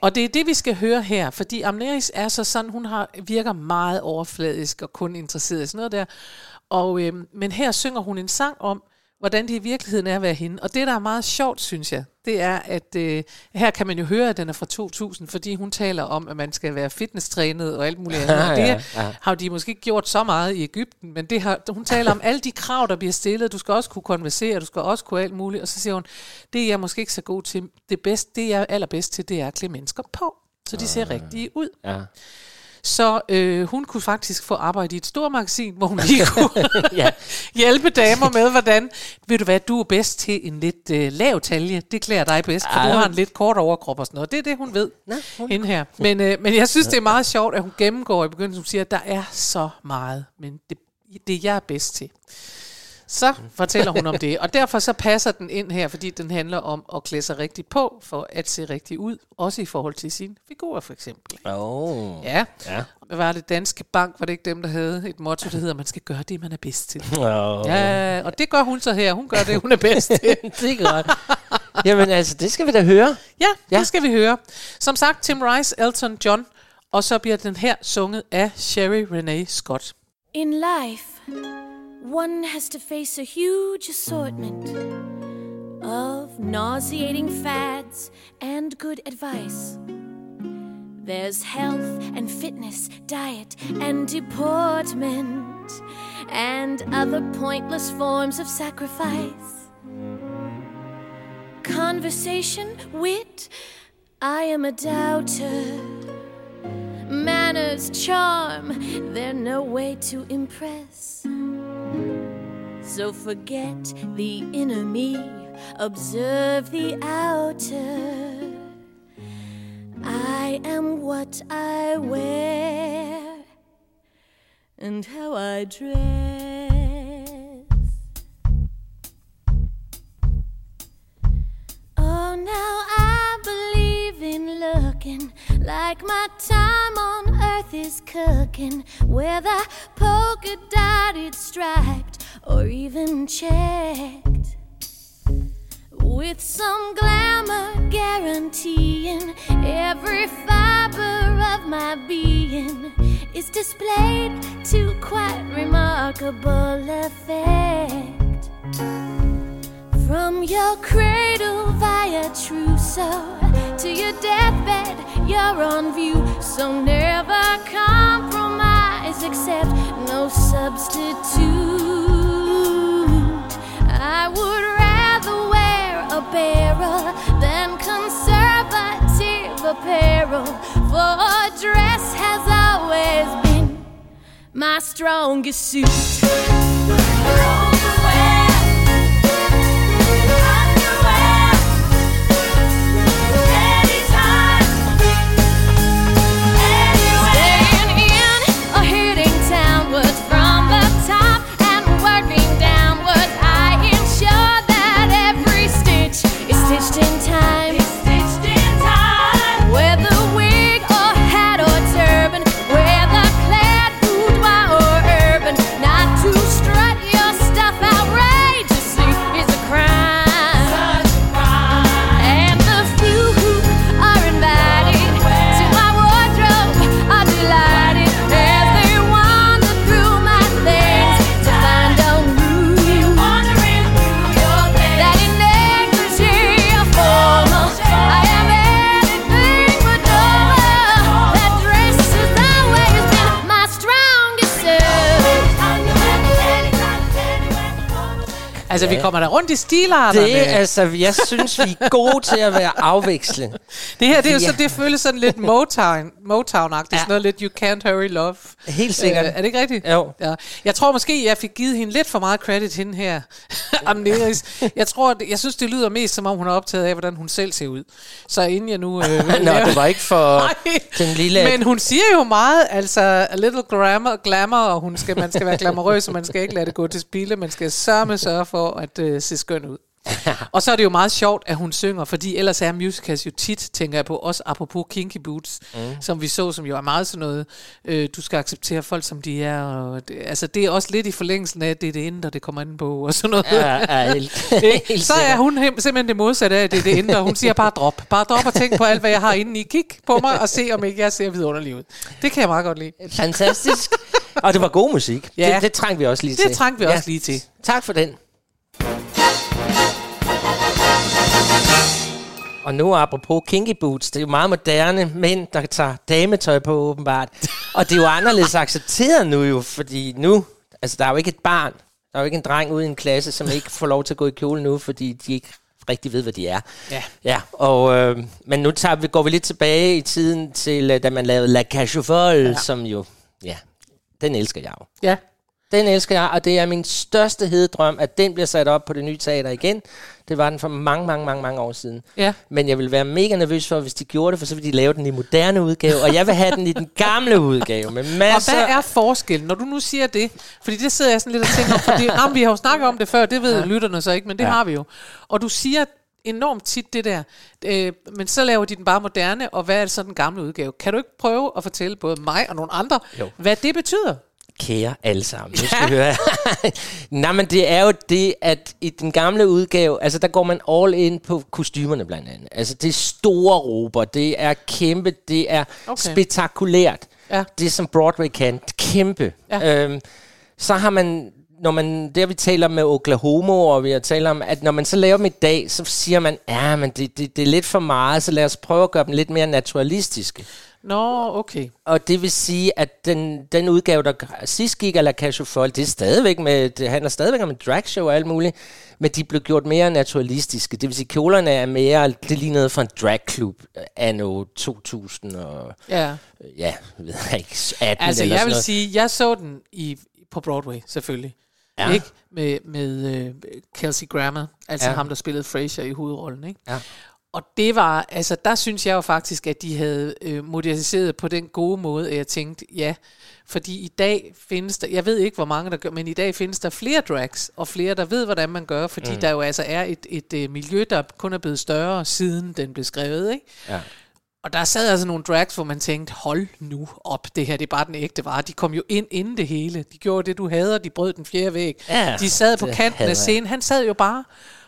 Og det er det, vi skal høre her, fordi Amneris er så sådan, hun har, virker meget overfladisk og kun interesseret i sådan noget der. Og, øh, men her synger hun en sang om, hvordan det i virkeligheden er at være hende. Og det, der er meget sjovt, synes jeg, det er, at øh, her kan man jo høre, at den er fra 2000, fordi hun taler om, at man skal være fitnesstrænet og alt muligt andet. Og det Ja, ja. har de måske ikke gjort så meget i Ægypten, men det har, hun taler om alle de krav, der bliver stillet. Du skal også kunne konversere, du skal også kunne alt muligt. Og så siger hun, det er jeg måske ikke så god til. Det, bedste, det jeg er allerbedst til, det er at klæde mennesker på, så de ser rigtige ud. Ja. Så øh, hun kunne faktisk få arbejde i et stort magasin, hvor hun lige kunne Ja. hjælpe damer med, hvordan, ved du hvad, du er bedst til en lidt øh, lav talje. Det klæder dig bedst, for Ej. du har en lidt kort overkrop og sådan noget. Det er det, hun ved, Nå, hun- hende her. Men, øh, men jeg synes, det er meget sjovt, at hun gennemgår i begyndelsen, hun siger, at der er så meget, men det, det er jeg er bedst til. Så fortæller hun om det, og derfor så passer den ind her, fordi den handler om at klæde sig rigtigt på, for at se rigtig ud, også i forhold til sin figur for eksempel. Oh. Ja, Ja. hvad var det? Danske Bank, var det ikke dem, der havde et motto, der hedder, at man skal gøre det, man er bedst til. Oh. Ja, og det gør hun så her. Hun gør det, hun er bedst til. det er godt. Jamen altså, det skal vi da høre. Ja, Ja. det skal vi høre. Som sagt, Tim Rice, Elton John, og så bliver den her sunget af Sherry Renee Scott. In life, one has to face a huge assortment of nauseating fads and good advice. There's health and fitness, diet and deportment, and other pointless forms of sacrifice. Conversation, wit, I am a doubter. Manners, charm, they're no way to impress. So forget the enemy, observe the outer. I am what I wear and how I dress. Oh, now I believe in looking like my time on earth is cooking, whether polka dotted striped or even checked. With some glamour guaranteeing every fiber of my being is displayed to quite remarkable effect. From your cradle via trousseau to your deathbed, you're on view. So never compromise, accept no substitute. I would rather wear a barrel than conservative apparel, for a dress has always been my strongest suit. Altså, vi kommer der rundt i stilarterne. Det altså, jeg synes, vi er gode til at være afvekslende. Det her, det er jo Ja. så, det føles sådan lidt Motown, Motown-agtigt, ja. sådan noget lidt You Can't Hurry Love. Helt sikkert. Øh, er det ikke rigtigt? Jo. Ja. Jeg tror måske, jeg fik givet hende lidt for meget credit, hende her, Amneris. Jeg tror, jeg synes, det lyder mest, som om hun er optaget af, hvordan hun selv ser ud. Så inden jeg nu... Øh, Nå, det var ikke for Nej. den lille... Men hun siger jo meget, altså a little glamour, glamour og hun skal, man skal være glamourøs, og man skal ikke lade det gå til spilde, man skal sørme sørge for at øh, se skøn ud. og så er det jo meget sjovt, at hun synger, fordi ellers er musicals jo tit, tænker jeg på, også apropos Kinky Boots, mm. som vi så, som jo er meget sådan noget, øh, du skal acceptere folk, som de er, og det, altså det er også lidt i forlængelsen af, at det er det indre, det kommer ind på, og sådan noget. Ja, ja, helt, helt så er hun hem- simpelthen det modsatte af, at det er det indre. Hun siger bare drop. Bare drop og tænk på alt, hvad jeg har inde i. Kig på mig og se, om ikke jeg ser vidunderlig ud. Det kan jeg meget godt lide. Fantastisk. Og det var god musik. Ja. Det, det trængte vi også lige til. Det trængte vi også lige til. Tak for den. Og nu apropos kinky boots, det er jo meget moderne mænd, der tager dametøj på åbenbart. Og det er jo anderledes accepteret nu jo, fordi nu, altså der er jo ikke et barn, der er jo ikke en dreng ude i en klasse, som ikke får lov til at gå i kjole nu, fordi de ikke rigtig ved, hvad de er. Ja. Ja, og, øh, men nu tager vi, går vi lidt tilbage i tiden til, øh, da man lavede La Cage ja. som jo, ja, den elsker jeg jo. Ja. Den elsker jeg, og det er min største hededrøm, at den bliver sat op på det nye teater igen. Det var den for mange, mange, mange, mange år siden. Ja. Men jeg vil være mega nervøs for, hvis de gjorde det, for så vil de lave den i moderne udgave, og jeg vil have den i den gamle udgave, med Og masser... hvad er forskellen, når du nu siger det? Fordi det sidder jeg sådan lidt og tænker om, fordi jamen, vi har jo snakket om det før, det ved ja. lytterne så ikke, men det ja. har vi jo. Og du siger enormt tit det der, øh, men så laver de den bare moderne, og hvad er det så den gamle udgave? Kan du ikke prøve at fortælle både mig og nogle andre, Jo. hvad det betyder? Kære alle sammen, nu skal vi høre. Nej, men det er jo det, at i den gamle udgave, altså der går man all in på kostymerne blandt andet. Altså det er store råber, det er kæmpe, det er okay. spektakulært. Ja. Det som Broadway kan, kæmpe. Ja. Øhm, så har man, når man, der vi taler med Oklahoma, og vi har talt om, at når man så laver dem i dag, så siger man, ja, men det, det, det er lidt for meget, så lad os prøve at gøre dem lidt mere naturalistiske. Nå, okay. Og det vil sige, at den, den udgave, der sidst gik af La aux Folles, det er stadigvæk med, det handler stadigvæk om en dragshow og alt muligt, men de blev gjort mere naturalistiske. Det vil sige, kjolerne er mere, det lignede fra en dragklub anno 2000 og, Ja. ja, ved jeg ikke, 18 Altså, eller jeg vil noget. sige, jeg så den i, på Broadway, selvfølgelig. Ja. Ikke? Med, med uh, Kelsey Grammer, altså. Ja. ham, der spillede Frasier i hovedrollen. Ikke? Ja. Og det var, altså der synes jeg jo faktisk, at de havde øh, moderniseret på den gode måde, at jeg tænkte, ja, fordi i dag findes der, jeg ved ikke, hvor mange der gør, men i dag findes der flere drags, og flere, der ved, hvordan man gør, fordi mm. der jo altså er et, et, et miljø, der kun er blevet større, siden den blev skrevet, ikke? Ja. Og der sad altså nogle drags, hvor man tænkte, hold nu op, det her det er bare den ægte vare. De kom jo ind inden det hele. De gjorde det, du hader, de brød den fjerde væg. Ja, de sad på kanten af scenen. Han sad jo bare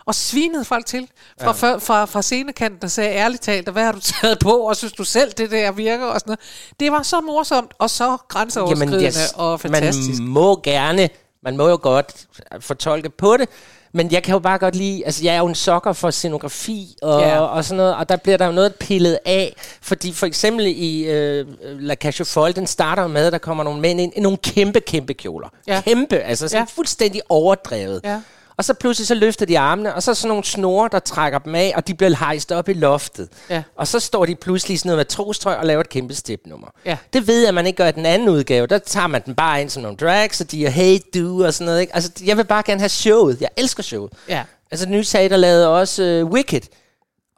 og svinede folk til fra, ja. fra, fra, fra scenekanten og sagde ærligt talt, hvad har du taget på, og synes du selv, det der virker og sådan noget. Det var så morsomt, og så grænseoverskridende yes, og fantastisk. Man må gerne, man må jo godt fortolke på det, men jeg kan jo bare godt lide, altså jeg er jo en sokker for scenografi og, ja. og sådan noget, og der bliver der jo noget pillet af, fordi for eksempel i øh, La Cage Folle, den starter med, at der kommer nogle mænd ind i nogle kæmpe, kæmpe kjoler. Ja. Kæmpe, altså sådan ja. fuldstændig overdrevet. Ja. Og så pludselig så løfter de armene, og så er sådan nogle snore, der trækker dem af, og de bliver hejst op i loftet. Ja. Og så står de pludselig i sådan noget matrostrøg og laver et kæmpe stepnummer. Ja. Det ved jeg, man ikke gør i den anden udgave. Der tager man den bare ind som nogle drags, og de er hey do og sådan noget. Ikke? Altså, jeg vil bare gerne have showet. Jeg elsker showet. Ja. Altså, den nye teater lavede også uh, Wicked.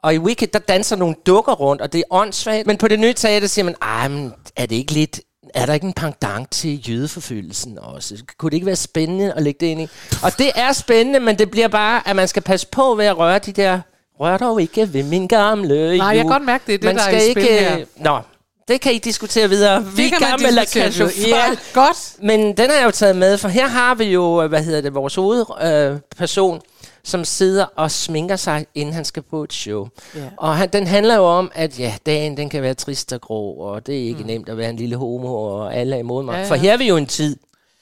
Og i Wicked, der danser nogle dukker rundt, og det er åndssvagt. Men på det nye teater siger man, ej, men er det ikke lidt... Er der ikke en pendant til jødeforfølgelsen også? Kunne det ikke være spændende at lægge det ind i? Og det er spændende, men det bliver bare, at man skal passe på ved at røre de der... Rør dog ikke ved min gamle Nej, jeg kan jul." godt mærke, det er det, man der er skal i spil ikke, her. Nå, det kan I diskutere videre. Vi kan man gamle La diskutere videre. Ja, godt. Men den er jeg jo taget med, for her har vi jo, øh, hvad hedder det, vores hovedperson, øh, person, som sidder og sminker sig, inden han skal på et show. Ja. Og han, den handler jo om, at ja, dagen den kan være trist og grå, og det er ikke mm. nemt at være en lille homo, og alle er imod mig. Ja, ja. For her er vi jo en tid,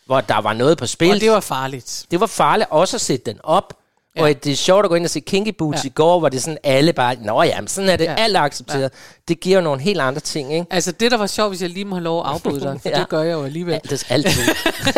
hvor der var noget på spil. Og det var farligt. det var farligt også at sætte den op. Ja. Og det er sjovt at gå ind og se Kinky Boots Ja. i går, hvor det er sådan alle bare, nå ja, men sådan er det Ja. alt accepteret. Ja. Det giver jo nogle helt andre ting, ikke? Altså, det der var sjovt, hvis jeg lige må have lov at afbryde dig, for Ja. det gør jeg jo alligevel. Ja, det er altid.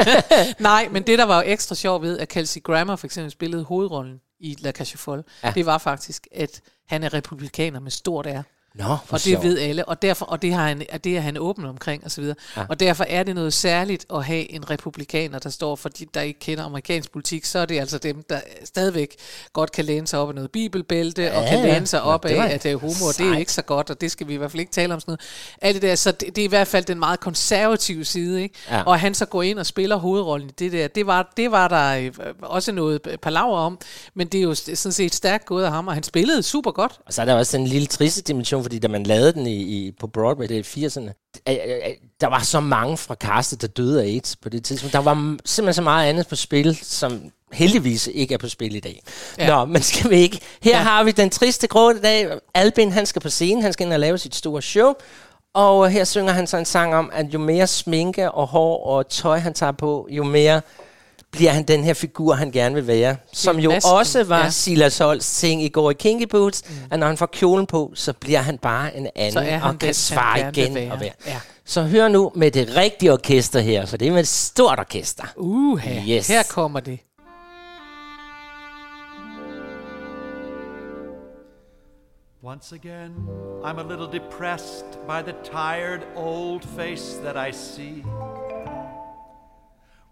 Nej, men det, der var jo ekstra sjovt ved, at Kelsey Grammer for eksempel spillede hovedrollen i La ja. Ja. det var faktisk, at han er republikaner med stort R. Nå, Og det sjovt. ved alle, og, derfor, og det, har han, og det er han åben omkring osv. Ja. Og derfor er det noget særligt at have en republikaner, der står, for de, der ikke kender amerikansk politik, så er det altså dem, der stadigvæk godt kan læne sig op af noget bibelbælte, ja, og kan ja. læne sig op det af, at det er homo, og det er ikke så godt, og det skal vi i hvert fald ikke tale om sådan noget. Alt det der, så det, det er i hvert fald den meget konservative side, ikke? Ja. Og han så går ind og spiller hovedrollen i det der, det var, det var der øh, også noget palaver om, men det er jo sådan set stærkt gået af ham, og han spillede super godt. Og så er der også en lille triste dimension, fordi da man lavede den i, i, på Broadway, det i 80'erne, øh, øh, øh, der var så mange fra castet, der døde af AIDS på det tidspunkt. Der var simpelthen så meget andet på spil, som heldigvis ikke er på spil i dag. Ja. Nå, men skal vi ikke? Her Ja. ja. har vi den triste grå dag. Albin, han skal på scenen, han skal ind og lave sit store show. Og her synger han så en sang om, at jo mere sminke og hår og tøj han tager på, jo mere bliver han den her figur, han gerne vil være. Som jo også var ja. Silas Holts ting i går i Kinky Boots, mm. at når han får kjolen på, så bliver han bare en anden, Så er han og kan svare igen være. og være. Ja. Så hør nu med det rigtige orkester her, for det er med et stort orkester. Uh, Yes. her kommer det. Once again, I'm a little depressed by the tired old face that I see.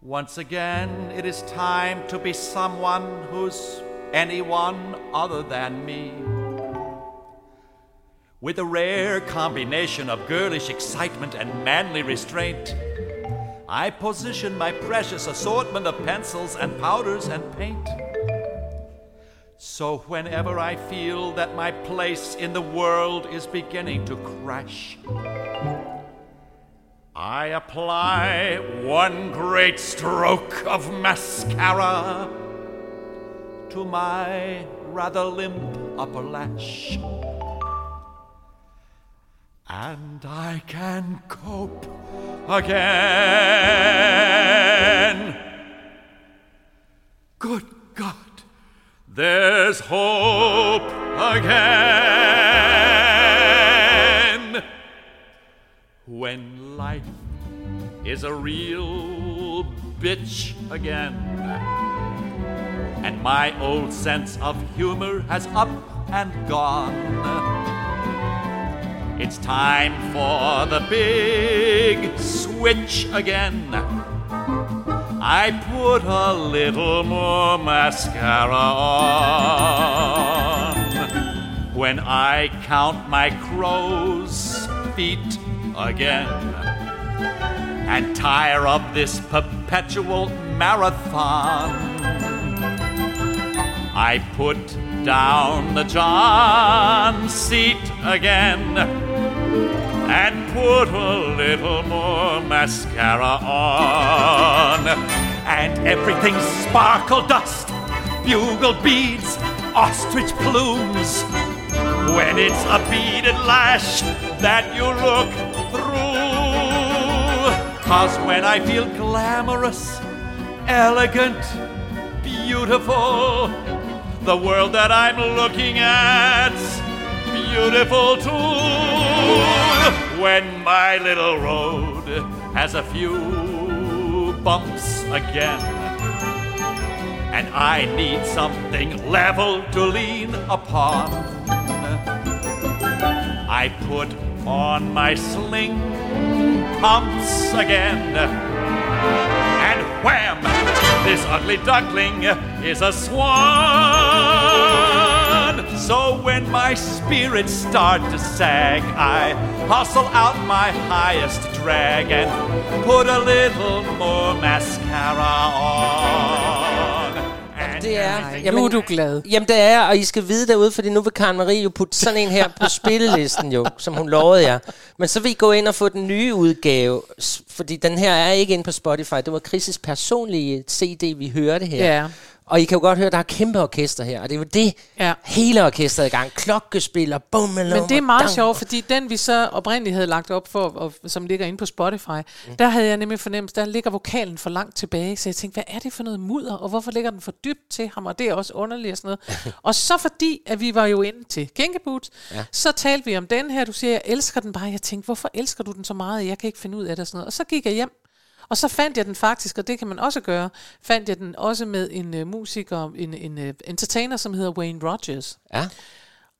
Once again, it is time to be someone who's anyone other than me. With a rare combination of girlish excitement and manly restraint, I position my precious assortment of pencils and powders and paint. So, whenever I feel that my place in the world is beginning to crash, I apply one great stroke of mascara to my rather limp upper lash. And I can cope again. Good God. There's hope again. Is a real bitch again. And my old sense of humor has up and gone. It's time for the big switch again. I put a little more mascara on when I count my crow's feet again and tire of this perpetual marathon. I put down the John seat again and put a little more mascara on. And everything sparkle dust, bugle beads, ostrich plumes. When it's a beaded lash that you look. Cause when I feel glamorous, elegant, beautiful, the world that I'm looking at's beautiful too. When my little road has a few bumps again, and I need something level to lean upon, I put on my sling pumps again. And wham! This ugly duckling is a swan. So when my spirits start to sag, I hustle out my highest drag and put a little more mascara on. Det er... everything- Nu er du glad. Jamen det er, og I skal vide derude, fordi nu vil Karen Marie jo putte sådan en her på spillelisten jo, som hun lovede jer. Men så vil I gå ind og få den nye udgave, fordi den her er ikke inde på Spotify. Det var Chris' personlige CD, vi hørte her. Ja. Og I kan jo godt høre, at der er kæmpe orkester her, og det er jo det, Ja. hele orkestret i gang. Klokkespil og bum Men det er meget sjovt, fordi den vi så oprindeligt havde lagt op for, og, som ligger inde på Spotify, mm. der havde jeg nemlig fornemt, der ligger vokalen for langt tilbage, så jeg tænkte, hvad er det for noget mudder, og hvorfor ligger den for dybt til ham, og det er også underligt og sådan noget. og så fordi, at vi var jo inde til Kinkeboots, ja. så talte vi om den her, du siger, jeg elsker den bare, jeg tænkte, hvorfor elsker du den så meget, jeg kan ikke finde ud af det og sådan noget. Og så gik jeg hjem, og så fandt jeg den faktisk, og det kan man også gøre, fandt jeg den også med en uh, musiker, en, en uh, entertainer, som hedder Wayne Rogers. Ja.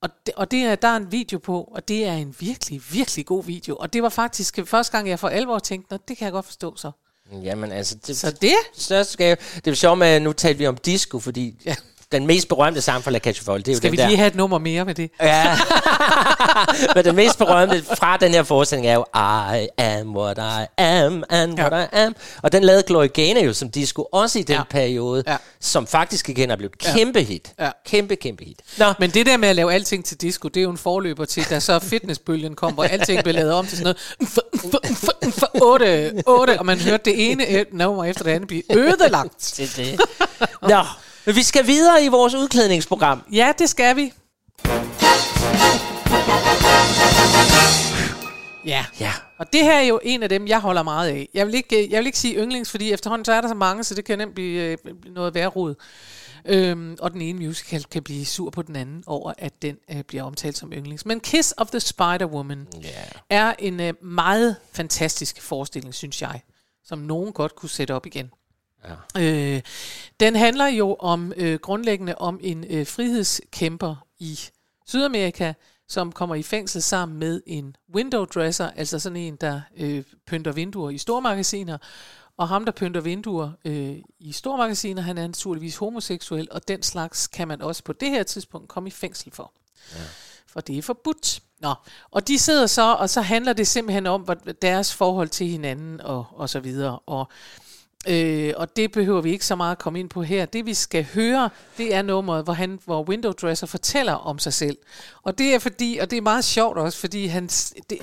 Og, det, og det er, der er en video på, og det er en virkelig, virkelig god video. Og det var faktisk første gang, jeg for alvor tænkte, Nå, det kan jeg godt forstå så. Jamen altså, det, Så det? største gave. Det er jo sjovt med, at nu talte vi om disco, fordi ja. Den mest berømte sang fra La Cage Folk, det er jo Skal vi der. lige have et nummer mere med det? Ja. Men den mest berømte fra den her forestilling er jo I am what I am and what I am. Og den lavede Gloria Gaynor jo som disco også i den Ja. periode, Ja. som faktisk igen er blevet et kæmpe hit. Ja. Kæmpe, kæmpe hit. Nå, Men det der med at lave alting til disco, det er jo en forløber til, da så fitnessbølgen kom, hvor alting blev lavet om til sådan noget umf, otte, otte, og man hørte det ene nummer efter det andet blive ødelagt. det, det. Nå, men vi skal videre i vores udklædningsprogram. Ja, det skal vi. Ja. Ja. Og det her er jo en af dem, jeg holder meget af. Jeg vil ikke, jeg vil ikke sige yndlings, fordi efterhånden så er der så mange, så det kan nemt blive øh, noget værre rod. Øhm, og den ene musical kan blive sur på den anden over, at den øh, bliver omtalt som yndlings. Men Kiss of the Spider-Woman Yeah. er en øh, meget fantastisk forestilling, synes jeg, som nogen godt kunne sætte op igen. Ja. Øh, den handler jo om øh, grundlæggende om en øh, frihedskæmper i Sydamerika, som kommer i fængsel sammen med en window dresser, altså sådan en, der øh, pynter vinduer i stormagasiner. Og ham, der pynter vinduer øh, i stormagasiner, han er naturligvis homoseksuel, og den slags kan man også på det her tidspunkt komme i fængsel for. Ja. For det er forbudt. Nå, og de sidder så, og så handler det simpelthen om hvad- deres forhold til hinanden og, og så videre. Og Øh, og det behøver vi ikke så meget at komme ind på her. Det vi skal høre, det er nummeret, hvor, han, hvor Window Dresser fortæller om sig selv. Og det er fordi, og det er meget sjovt også, fordi han, det,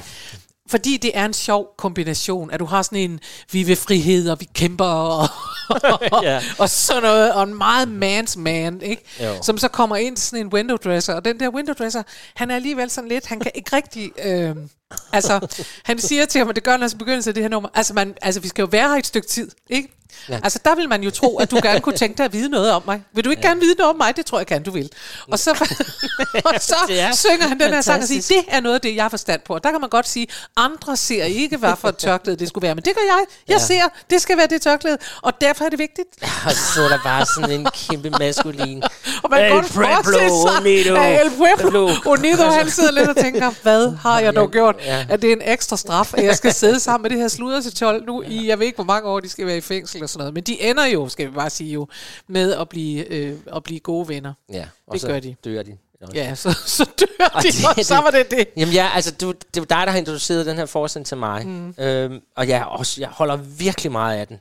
fordi det er en sjov kombination, at du har sådan en, vi vil frihed, og vi kæmper, og, Ja. og sådan noget, og en meget man's man, ikke? Jo. som så kommer ind sådan en window dresser, og den der window dresser, han er alligevel sådan lidt, han kan ikke rigtig, øh, altså, han siger til ham, og det gør han altså begyndelsen af det her nummer, altså, man, altså vi skal jo være her et stykke tid, ikke? Ja. Altså, der vil man jo tro, at du gerne kunne tænke dig at vide noget om mig. Vil du ikke ja. gerne vide noget om mig? Det tror jeg gerne, du vil. Og så, og så er synger han den her sang og siger, det er noget af det, jeg har forstand på. Og der kan man godt sige, andre ser ikke, hvad for et tørklæde det skulle være. Men det gør jeg. Jeg ja. ser, det skal være det tørklæde. Og derfor er det vigtigt. Og så sidder der bare sådan en kæmpe maskulin. Og man kan El godt forestille Pueblo sig, Unido. at El Pueblo. Unido, han sidder lidt og tænker, hvad har jeg dog gjort? Ja. At det er en ekstra straf, at jeg skal sidde sammen med det her sludder til 12 nu i, jeg ved ikke, hvor mange år de skal være i fængsel og sådan noget. Men de ender jo, skal vi bare sige jo, med at blive, øh, at blive gode venner. Ja, og Det så gør de. dør de. også. Ja, så, så dør Og de, det- og så var det det. Jamen ja, altså du, det er jo dig, der har introduceret den her forestilling til mig. Mm. Øhm, og jeg, også, jeg holder virkelig meget af den.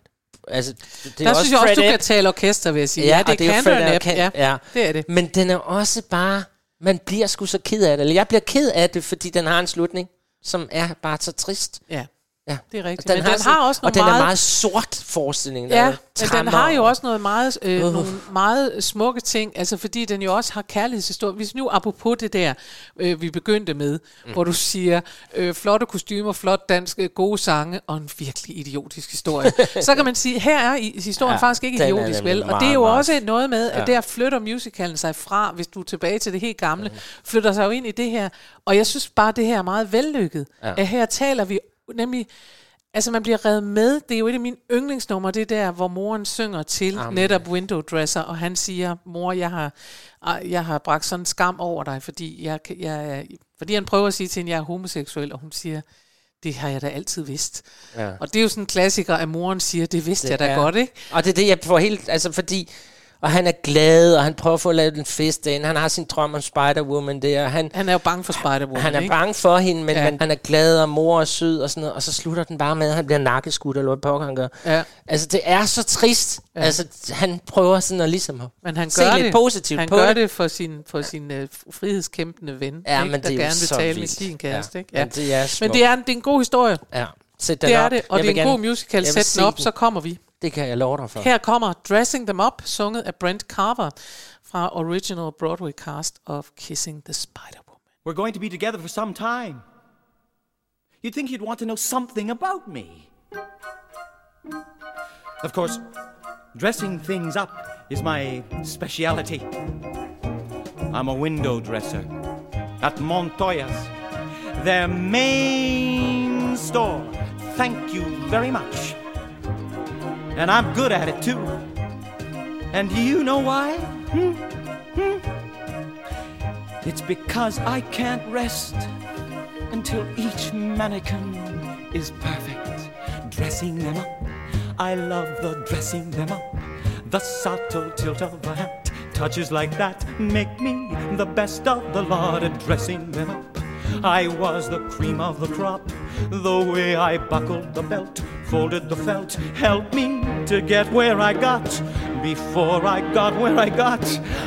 Altså, det er Der synes jeg også, du kan tale orkester, vil jeg sige. Ja, Ja, det, det er kan du kan- Ja, ja. det er det. Men den er også bare... Man bliver sgu så ked af det. Eller jeg bliver ked af det, fordi den har en slutning som er bare så trist. Ja, Ja. det er rigtigt. Den, Men har, den sådan- har også og noget den meget... er meget sort forestilling. Ja, men den har jo og- også noget meget, øh, Uh. nogle meget smukke ting, altså fordi den jo også har kærlighedshistorie. Hvis nu apropos det der, øh, vi begyndte med, mm. hvor du siger, øh, flotte kostymer, flot dansk, øh, gode sange og en virkelig idiotisk historie. så kan man sige, her er historien Ja, faktisk ikke idiotisk, vel? Og det er jo meget- også noget med, at Ja. der flytter musicalen sig fra, hvis du er tilbage til det helt gamle, flytter sig jo ind i det her. Og jeg synes bare, det her er meget vellykket. Ja. At her taler vi nemlig Altså, man bliver revet med. Det er jo et af mine yndlingsnumre, det er der, hvor moren synger til Amen. netop Window Dresser, og han siger, mor, jeg har, ah, jeg har bragt sådan en skam over dig, fordi, jeg, jeg, fordi han prøver at sige til hende, jeg er homoseksuel, og hun siger, det har jeg da altid vidst. Ja. Og det er jo sådan en klassiker, at moren siger, det vidste det jeg da er- godt, ikke? Og det er det, jeg får helt... Altså, fordi... Og han er glad, og han prøver at få lavet en fest derinde. Han har sin drøm om Spider-Woman der. Han, Han er jo bange for Spider-Woman, han er ikke? bange for hende, men, Ja. ja. men han er glad, og mor er sød og sådan noget. Og så slutter den bare med, at han bliver nakkeskudt, eller hvad pokker han gør. Ja. Altså, det er så trist. Ja. Ja. Altså, han prøver sådan at ligesom Men han se gør lidt det, positivt han på gør det. det for sin, for sin uh, frihedskæmpende ven, Ja, ikke? men der det er gerne vil tale med sin kæreste. Ja, Ikke? men det er men det er, det er en god historie. Ja. Sæt den Det er op. det, og Jeg det er en gerne- god musical. Sæt se den op, den. så kommer vi. Det kan jeg love dig for. Her kommer Dressing Them Up, sunget af Brent Carver fra Original Broadway cast of Kissing the Spider-Woman. We're going to be together for some time. You'd think you'd want to know something about me. Of course, dressing things up is my speciality. I'm a window dresser at Montoya's, their main store. Thank you very much. And I'm good at it too. And do you know why? Hmm? Hmm? It's because I can't rest until each mannequin is perfect. Dressing them up, I love the dressing them up. The subtle tilt of a hat, touches like that make me the best of the lot at dressing them up. I was the cream of the crop. The way I buckled the belt, folded the felt, helped me to get where I got. Before I got where I got,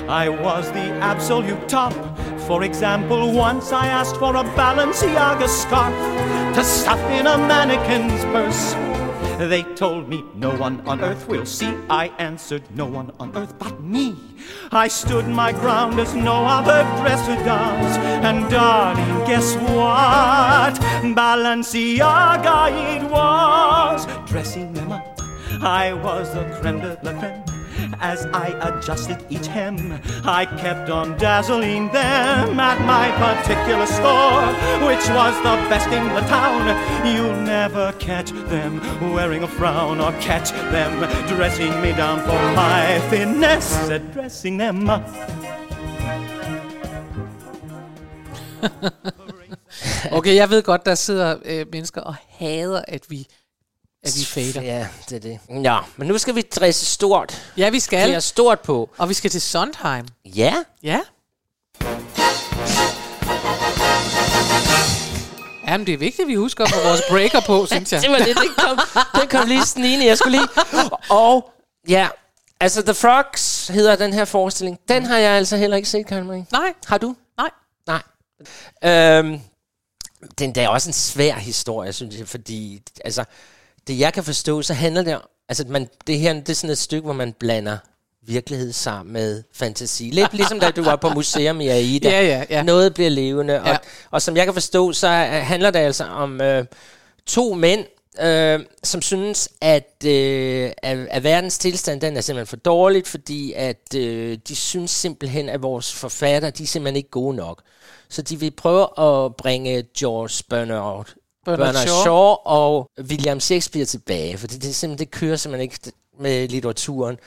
I was the absolute top. For example, once I asked for a Balenciaga scarf to stuff in a mannequin's purse. They told me no one on earth will see. I answered no one on earth but me. I stood my ground as no other dresser does. And darling, guess what? Balenciaga it was. Dressing them up, I was the creme de la creme. As I adjusted each hem, I kept on dazzling them at my particular store, which was the best in the town. You'll never catch them wearing a frown or catch them dressing me down for my finesse at dressing them up. Okay, jeg ved godt, der sidder øh, mennesker og hader, at vi, at vi fader. Ja, det er det. Nå, men nu skal vi dresse stort. Ja, vi skal. Os stort på. Og vi skal til Sondheim. Ja. Ja. Jamen, det er vigtigt, at vi husker at få vores breaker på, synes jeg. det var det, den kom, den kom lige snigende. Jeg skulle lige... Og ja, altså The Frogs hedder den her forestilling. Den har jeg altså heller ikke set, Karen Marie. Nej. Har du? Nej. Nej. Øhm, den der er også en svær historie, synes jeg, fordi altså, det jeg kan forstå, så handler det om, altså man, det her det er sådan et stykke, hvor man blander virkelighed sammen med fantasi. Lidt ligesom da du var på museum i Aida. Ja, ja, ja. Noget bliver levende. Og, Ja. og som jeg kan forstå, så øh, handler det altså om øh, to mænd, øh, som synes, at, øh, at, at verdens tilstand den er simpelthen for dårligt, fordi at øh, de synes simpelthen, at vores forfatter, de er simpelthen ikke gode nok. Så de vil prøve at bringe George Bernard, Bernard Bernard Shaw. Shaw og William Shakespeare tilbage, for det, det, er simpelthen, det kører simpelthen ikke med litteraturen.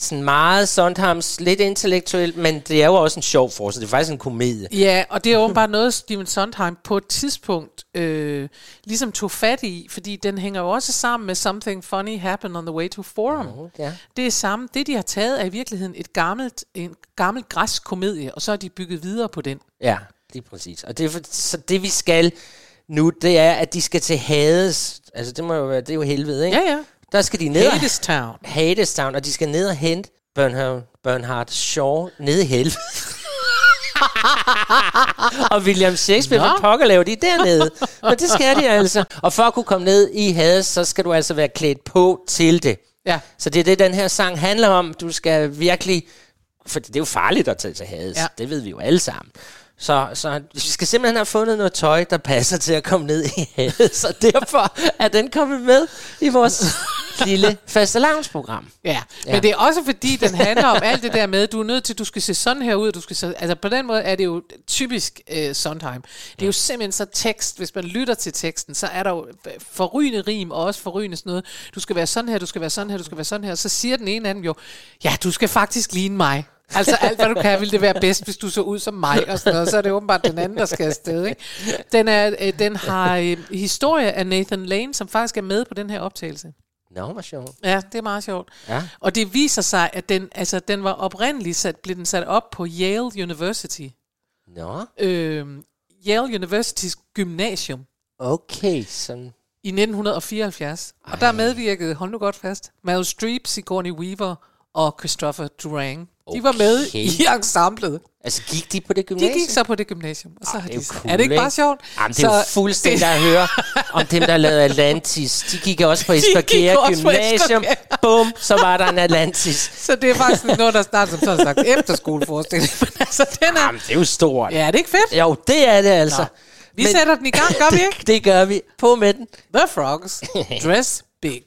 Sådan meget Sondheims, lidt intellektuelt, men det er jo også en sjov for så det er faktisk en komedie. Ja, og det er åbenbart noget, Stephen Sondheim på et tidspunkt øh, ligesom tog fat i, fordi den hænger jo også sammen med Something Funny Happened on the Way to Forum. ja. Det er samme. Det, de har taget, er i virkeligheden et gammelt, en gammel græsk komedie, og så har de bygget videre på den. Ja, lige præcis. Og det, er så det vi skal nu, det er, at de skal til Hades. Altså, det må jo være, det er jo helvede, ikke? Ja, ja. Der skal de ned og- Hadestown. Hadestown, og de skal ned og hente Bernhard, Bernhard Shaw nede i helvede. og William Shakespeare, Nå. hvad pokker laver de dernede? Men det skal de altså. Og for at kunne komme ned i Hades, så skal du altså være klædt på til det. Ja. Så det er det, den her sang handler om. Du skal virkelig... For det er jo farligt at tage til Hades. Ja. Det ved vi jo alle sammen. Så, så vi skal simpelthen have fundet noget tøj, der passer til at komme ned i Hades. Og derfor er den kommet med i vores lille fastelavnsprogram. Ja, ja, Ja. men det er også fordi, den handler om alt det der med, du er nødt til, du skal se sådan her ud, du skal se, altså på den måde er det jo typisk uh, Sondheim. Det er jo simpelthen så tekst, hvis man lytter til teksten, så er der jo forrygende rim, og også forrygende sådan noget, du skal være sådan her, du skal være sådan her, du skal være sådan her, og så siger den ene af dem jo, ja, du skal faktisk ligne mig. Altså alt, hvad du kan, ville det være bedst, hvis du så ud som mig, og sådan noget. Så er det åbenbart den anden, der skal afsted. Ikke? Den, er, øh, den har øh, historie af Nathan Lane, som faktisk er med på den her optagelse. Nå, hvor sjovt. Ja, det er meget sjovt. Ja. Og det viser sig, at den, altså, den var oprindeligt sat, blev den sat op på Yale University. Nå, Øh, Yale Universitys gymnasium okay. Sådan. i 1974. Ej. Og der medvirkede, hold nu godt fast, Meryl Streep, Sigourney Weaver og Christopher Durang. De var med Okay. i ensemblet. Altså, gik de på det De gymnasium? gik så på det gymnasium. Og så har det er de, jo cool, er det ikke bare sjovt? Jamen, det er jo Så fuldstændig det- at høre om dem, der lavede Atlantis. De gik også på Esbjerg Gymnasium. Bum, så var der en Atlantis. Så det er faktisk noget, der starter som sådan sagt efterskoleforestilling. Men altså, den er... Jamen, det er jo stort. Ja, er det ikke fedt? Jo, det er det altså. Nå. Vi sætter den i gang, gør vi ikke? det, det gør vi. På med den. The Frogs Dress Big.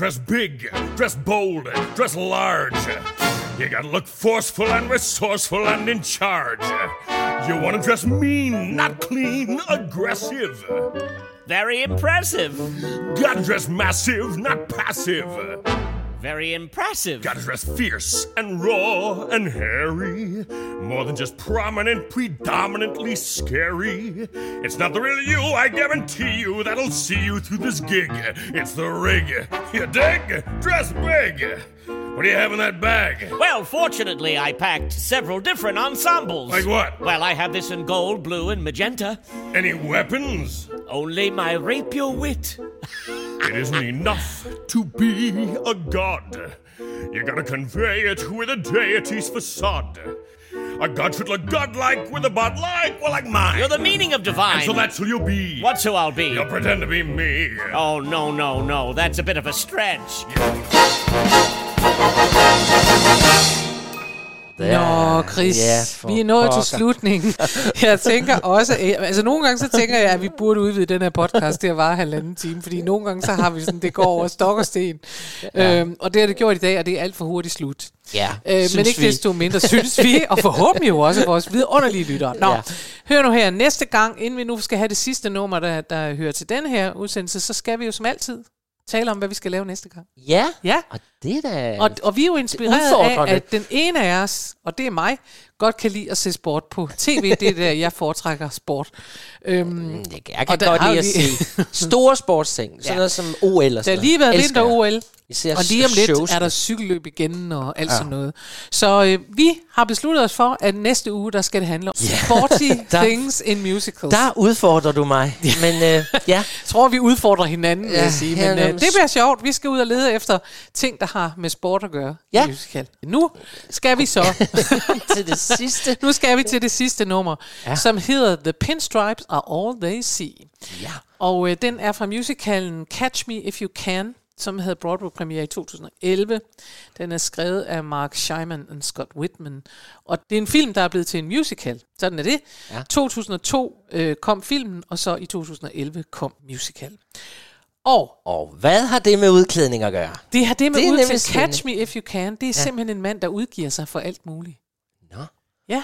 Dress big, dress bold, dress large. You gotta look forceful and resourceful and in charge. You wanna dress mean, not clean, aggressive. Very impressive. Gotta dress massive, not passive. Very impressive. Gotta dress fierce and raw and hairy. More than just prominent, predominantly scary. It's not the real you, I guarantee you, that'll see you through this gig. It's the rig. You dig? Dress big. What do you have in that bag? Well, fortunately, I packed several different ensembles. Like what? Well, I have this in gold, blue, and magenta. Any weapons? Only my rapier wit. It isn't enough to be a god. You gotta convey it with a deity's facade. A god should look godlike with a bod like, well, like mine. You're the meaning of divine. And so that's who you'll be. What's who I'll be? You'll pretend to be me. Oh, no, no, no. That's a bit of a stretch. Nå, Chris, Ja, vi er nået til slutningen. Jeg tænker også, at, altså nogle gange så tænker jeg, at vi burde udvide den her podcast til at vare halvanden time, fordi nogle gange så har vi sådan, det går over stok og sten. Ja. Øhm, og det har det gjort i dag, og det er alt for hurtigt slut. Ja, Øh, men ikke vi. desto mindre synes vi, og forhåbentlig jo også vores vidunderlige lyttere. Nå, ja. hør nu her, næste gang, inden vi nu skal have det sidste nummer, der, der hører til den her udsendelse, så skal vi jo som altid tale om, hvad vi skal lave næste gang. Ja, Ja. og det er da... Og, og vi er jo inspireret af, at den ene af os, og det er mig, godt kan lide at se sport på tv. Det er der, jeg foretrækker sport. Øhm, Jeg, jeg Og kan der godt lide at se store sportsting. Sådan Ja. noget som OL og der sådan har lige været jeg. vinter-OL, og lige om lidt shows. er der cykelløb igen og alt ja. sådan noget. Så øh, vi har besluttet os for, at næste uge, der skal det handle om sporty Der- things in musicals. Der udfordrer du mig. Men øh, ja, Jeg tror, vi udfordrer hinanden, vil Ja, jeg sige. Men øh, det bliver sjovt. Vi skal ud og lede efter ting, der har med sport at gøre Ja. i musical. Nu skal vi så til det sidste. Nu skal vi til det sidste nummer, ja. som hedder The Pinstripes Are All They See. Ja. Og øh, den er fra musicalen Catch Me If You Can, som havde Broadway-premiere i 2011. Den er skrevet af Mark Scheiman og Scott Whitman. Og det er en film, der er blevet til en musical. Sådan er det. Ja. 2002 øh, kom filmen, og så i 2011 kom musical. Og Og hvad har det med udklædning at gøre? det har det med Det ud nemlig til Catch Me If You Can. Det er ja. simpelthen en mand, der udgiver sig for alt muligt. Ja.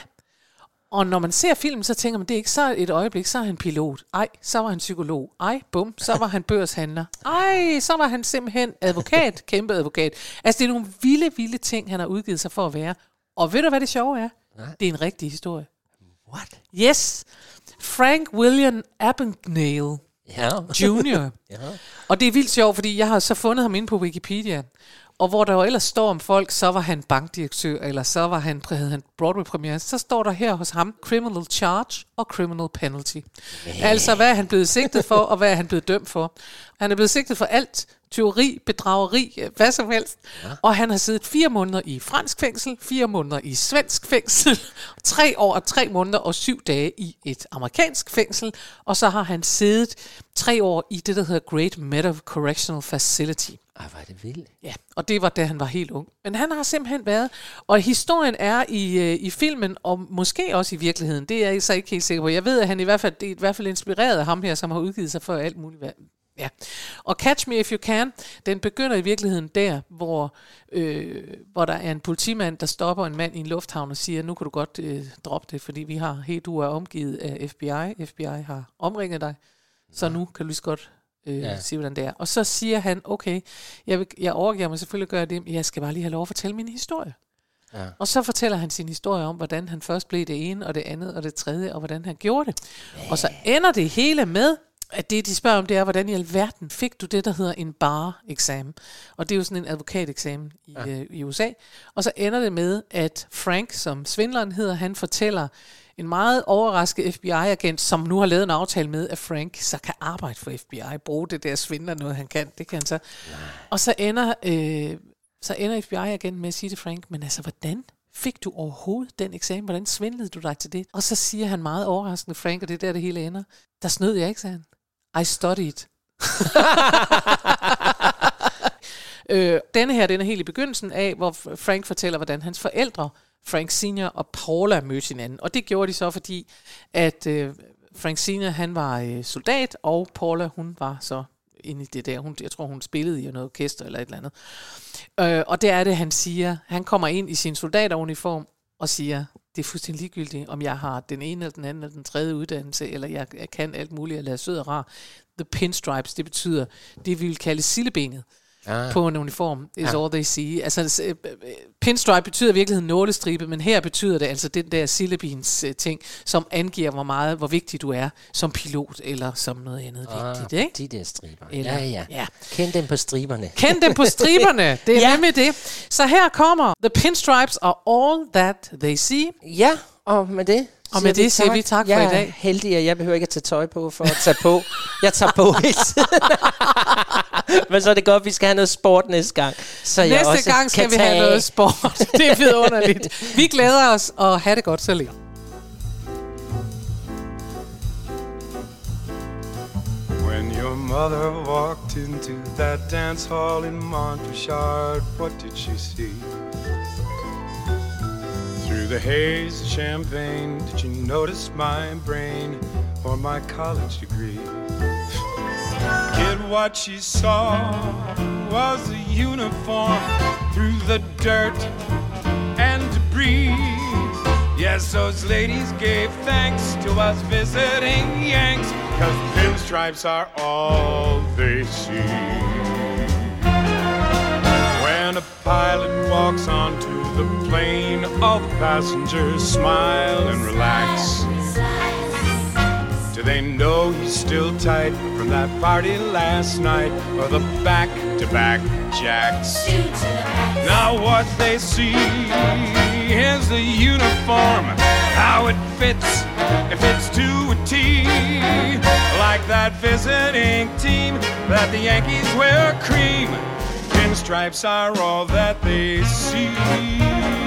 Og når man ser filmen, så tænker man, det er ikke så et øjeblik, så er han pilot. Ej, så var han psykolog. Ej, bum, så var han børshandler. Ej, så var han simpelthen advokat, kæmpe advokat. Altså, det er nogle vilde, vilde ting, han har udgivet sig for at være. Og ved du, hvad det sjove er? Det er en rigtig historie. What? Yes. Frank William Abagnale Ja. Jr. ja. Og det er vildt sjovt, fordi jeg har så fundet ham inde på Wikipedia. Og hvor der jo ellers står om folk, så var han bankdirektør, eller så var han, havde han Broadway-premiere, så står der her hos ham criminal charge og criminal penalty. Altså, hvad er han blevet sigtet for, og hvad er han blevet dømt for? Han er blevet sigtet for alt, tyveri, bedrageri, hvad som helst. Ja. Og han har siddet fire måneder i fransk fængsel, fire måneder i svensk fængsel, tre år og tre måneder og syv dage i et amerikansk fængsel. Og så har han siddet tre år i det, der hedder Great Meadow Correctional Facility. Ej, hvor er det vildt. Ja, og det var da han var helt ung. Men han har simpelthen været, og historien er i, øh, i filmen, og måske også i virkeligheden, det er jeg så ikke helt sikker på. Jeg ved, at han i hvert fald, det er i hvert fald inspireret af ham her, som har udgivet sig for alt muligt. Ja. Og Catch Me If You Can, den begynder i virkeligheden der, hvor, øh, hvor der er en politimand, der stopper en mand i en lufthavn og siger, nu kan du godt øh, droppe det, fordi vi har, hey, du er omgivet af FBI, FBI har omringet dig, så nu kan du lige så godt øh, Ja. ja. sige, hvordan det er. Og så siger han, okay, jeg, vil, jeg overgiver mig selvfølgelig at gøre det, men jeg skal bare lige have lov at fortælle min historie. Ja. Og så fortæller han sin historie om, hvordan han først blev det ene, og det andet, og det tredje, og hvordan han gjorde det. Og så ender det hele med, at det, de spørger om, det er, hvordan i alverden fik du det, der hedder en bar-eksamen. Og det er jo sådan en advokateksamen i, ja. øh, i USA. Og så ender det med, at Frank, som svindleren hedder, han fortæller en meget overrasket FBI-agent, som nu har lavet en aftale med, at Frank så kan arbejde for FBI, bruge det der svindler noget, han kan. Det kan han så. Og så ender, øh, så ender FBI-agenten med at sige til Frank, men altså, hvordan fik du overhovedet den eksamen? Hvordan svindlede du dig til det? Og så siger han meget overraskende, Frank, og det er der, det hele ender. Der snød jeg ikke, sagde han. I studied. øh, denne her, den er helt i begyndelsen af, hvor Frank fortæller, hvordan hans forældre, Frank Senior og Paula, mødte hinanden. Og det gjorde de så, fordi at øh, Frank Senior, han var øh, soldat, og Paula, hun var så inde i det der. Hun, jeg tror, hun spillede i noget orkester eller et eller andet. Øh, og det er det, han siger. Han kommer ind i sin soldateruniform og siger, det er fuldstændig ligegyldigt, om jeg har den ene eller den anden eller den tredje uddannelse, eller jeg, jeg kan alt muligt, eller er sød og rar. The pinstripes, det betyder det, vi vil kalde sillebenet Ah. på en uniform, is Ja. all they see. Altså, øh, øh, pinstripe betyder i virkeligheden nålestribe, men her betyder det altså den der sillebins øh, ting, som angiver, hvor meget, hvor vigtig du er som pilot, eller som noget andet Ah, vigtigt, ikke? De der striber. Eller- ja, ja, ja. Kend dem på striberne. Kend dem på striberne. Det er Ja. ja. nemlig det. Så her kommer The Pinstripes are all that they see. Ja, og med det Og med det siger vi tak for jeg i dag. er heldig, at jeg behøver ikke at tage tøj på for at tage på. Jeg tager på hele tiden. Men så er det godt, at vi skal have noget sport næste gang. Så jeg Næste også gang skal kan vi tage have noget sport. Det er vidunderligt. Vi glæder os, og have det godt så længe. When your mother walked into that dance hall in Montbéliard, what did she see? Through the haze of champagne, did you notice my brain or my college degree? Kid, what she saw was a uniform through the dirt and debris. Yes, those ladies gave thanks to us visiting Yanks, cause pinstripes are all they see. When a pilot walks onto the plane, all the passengers smile and relax. Do they know he's still tight from that party last night or the back to back jacks? Now, what they see is the uniform, how it fits, it fits to a T. Like that visiting team that the Yankees wear cream and stripes are all that they see.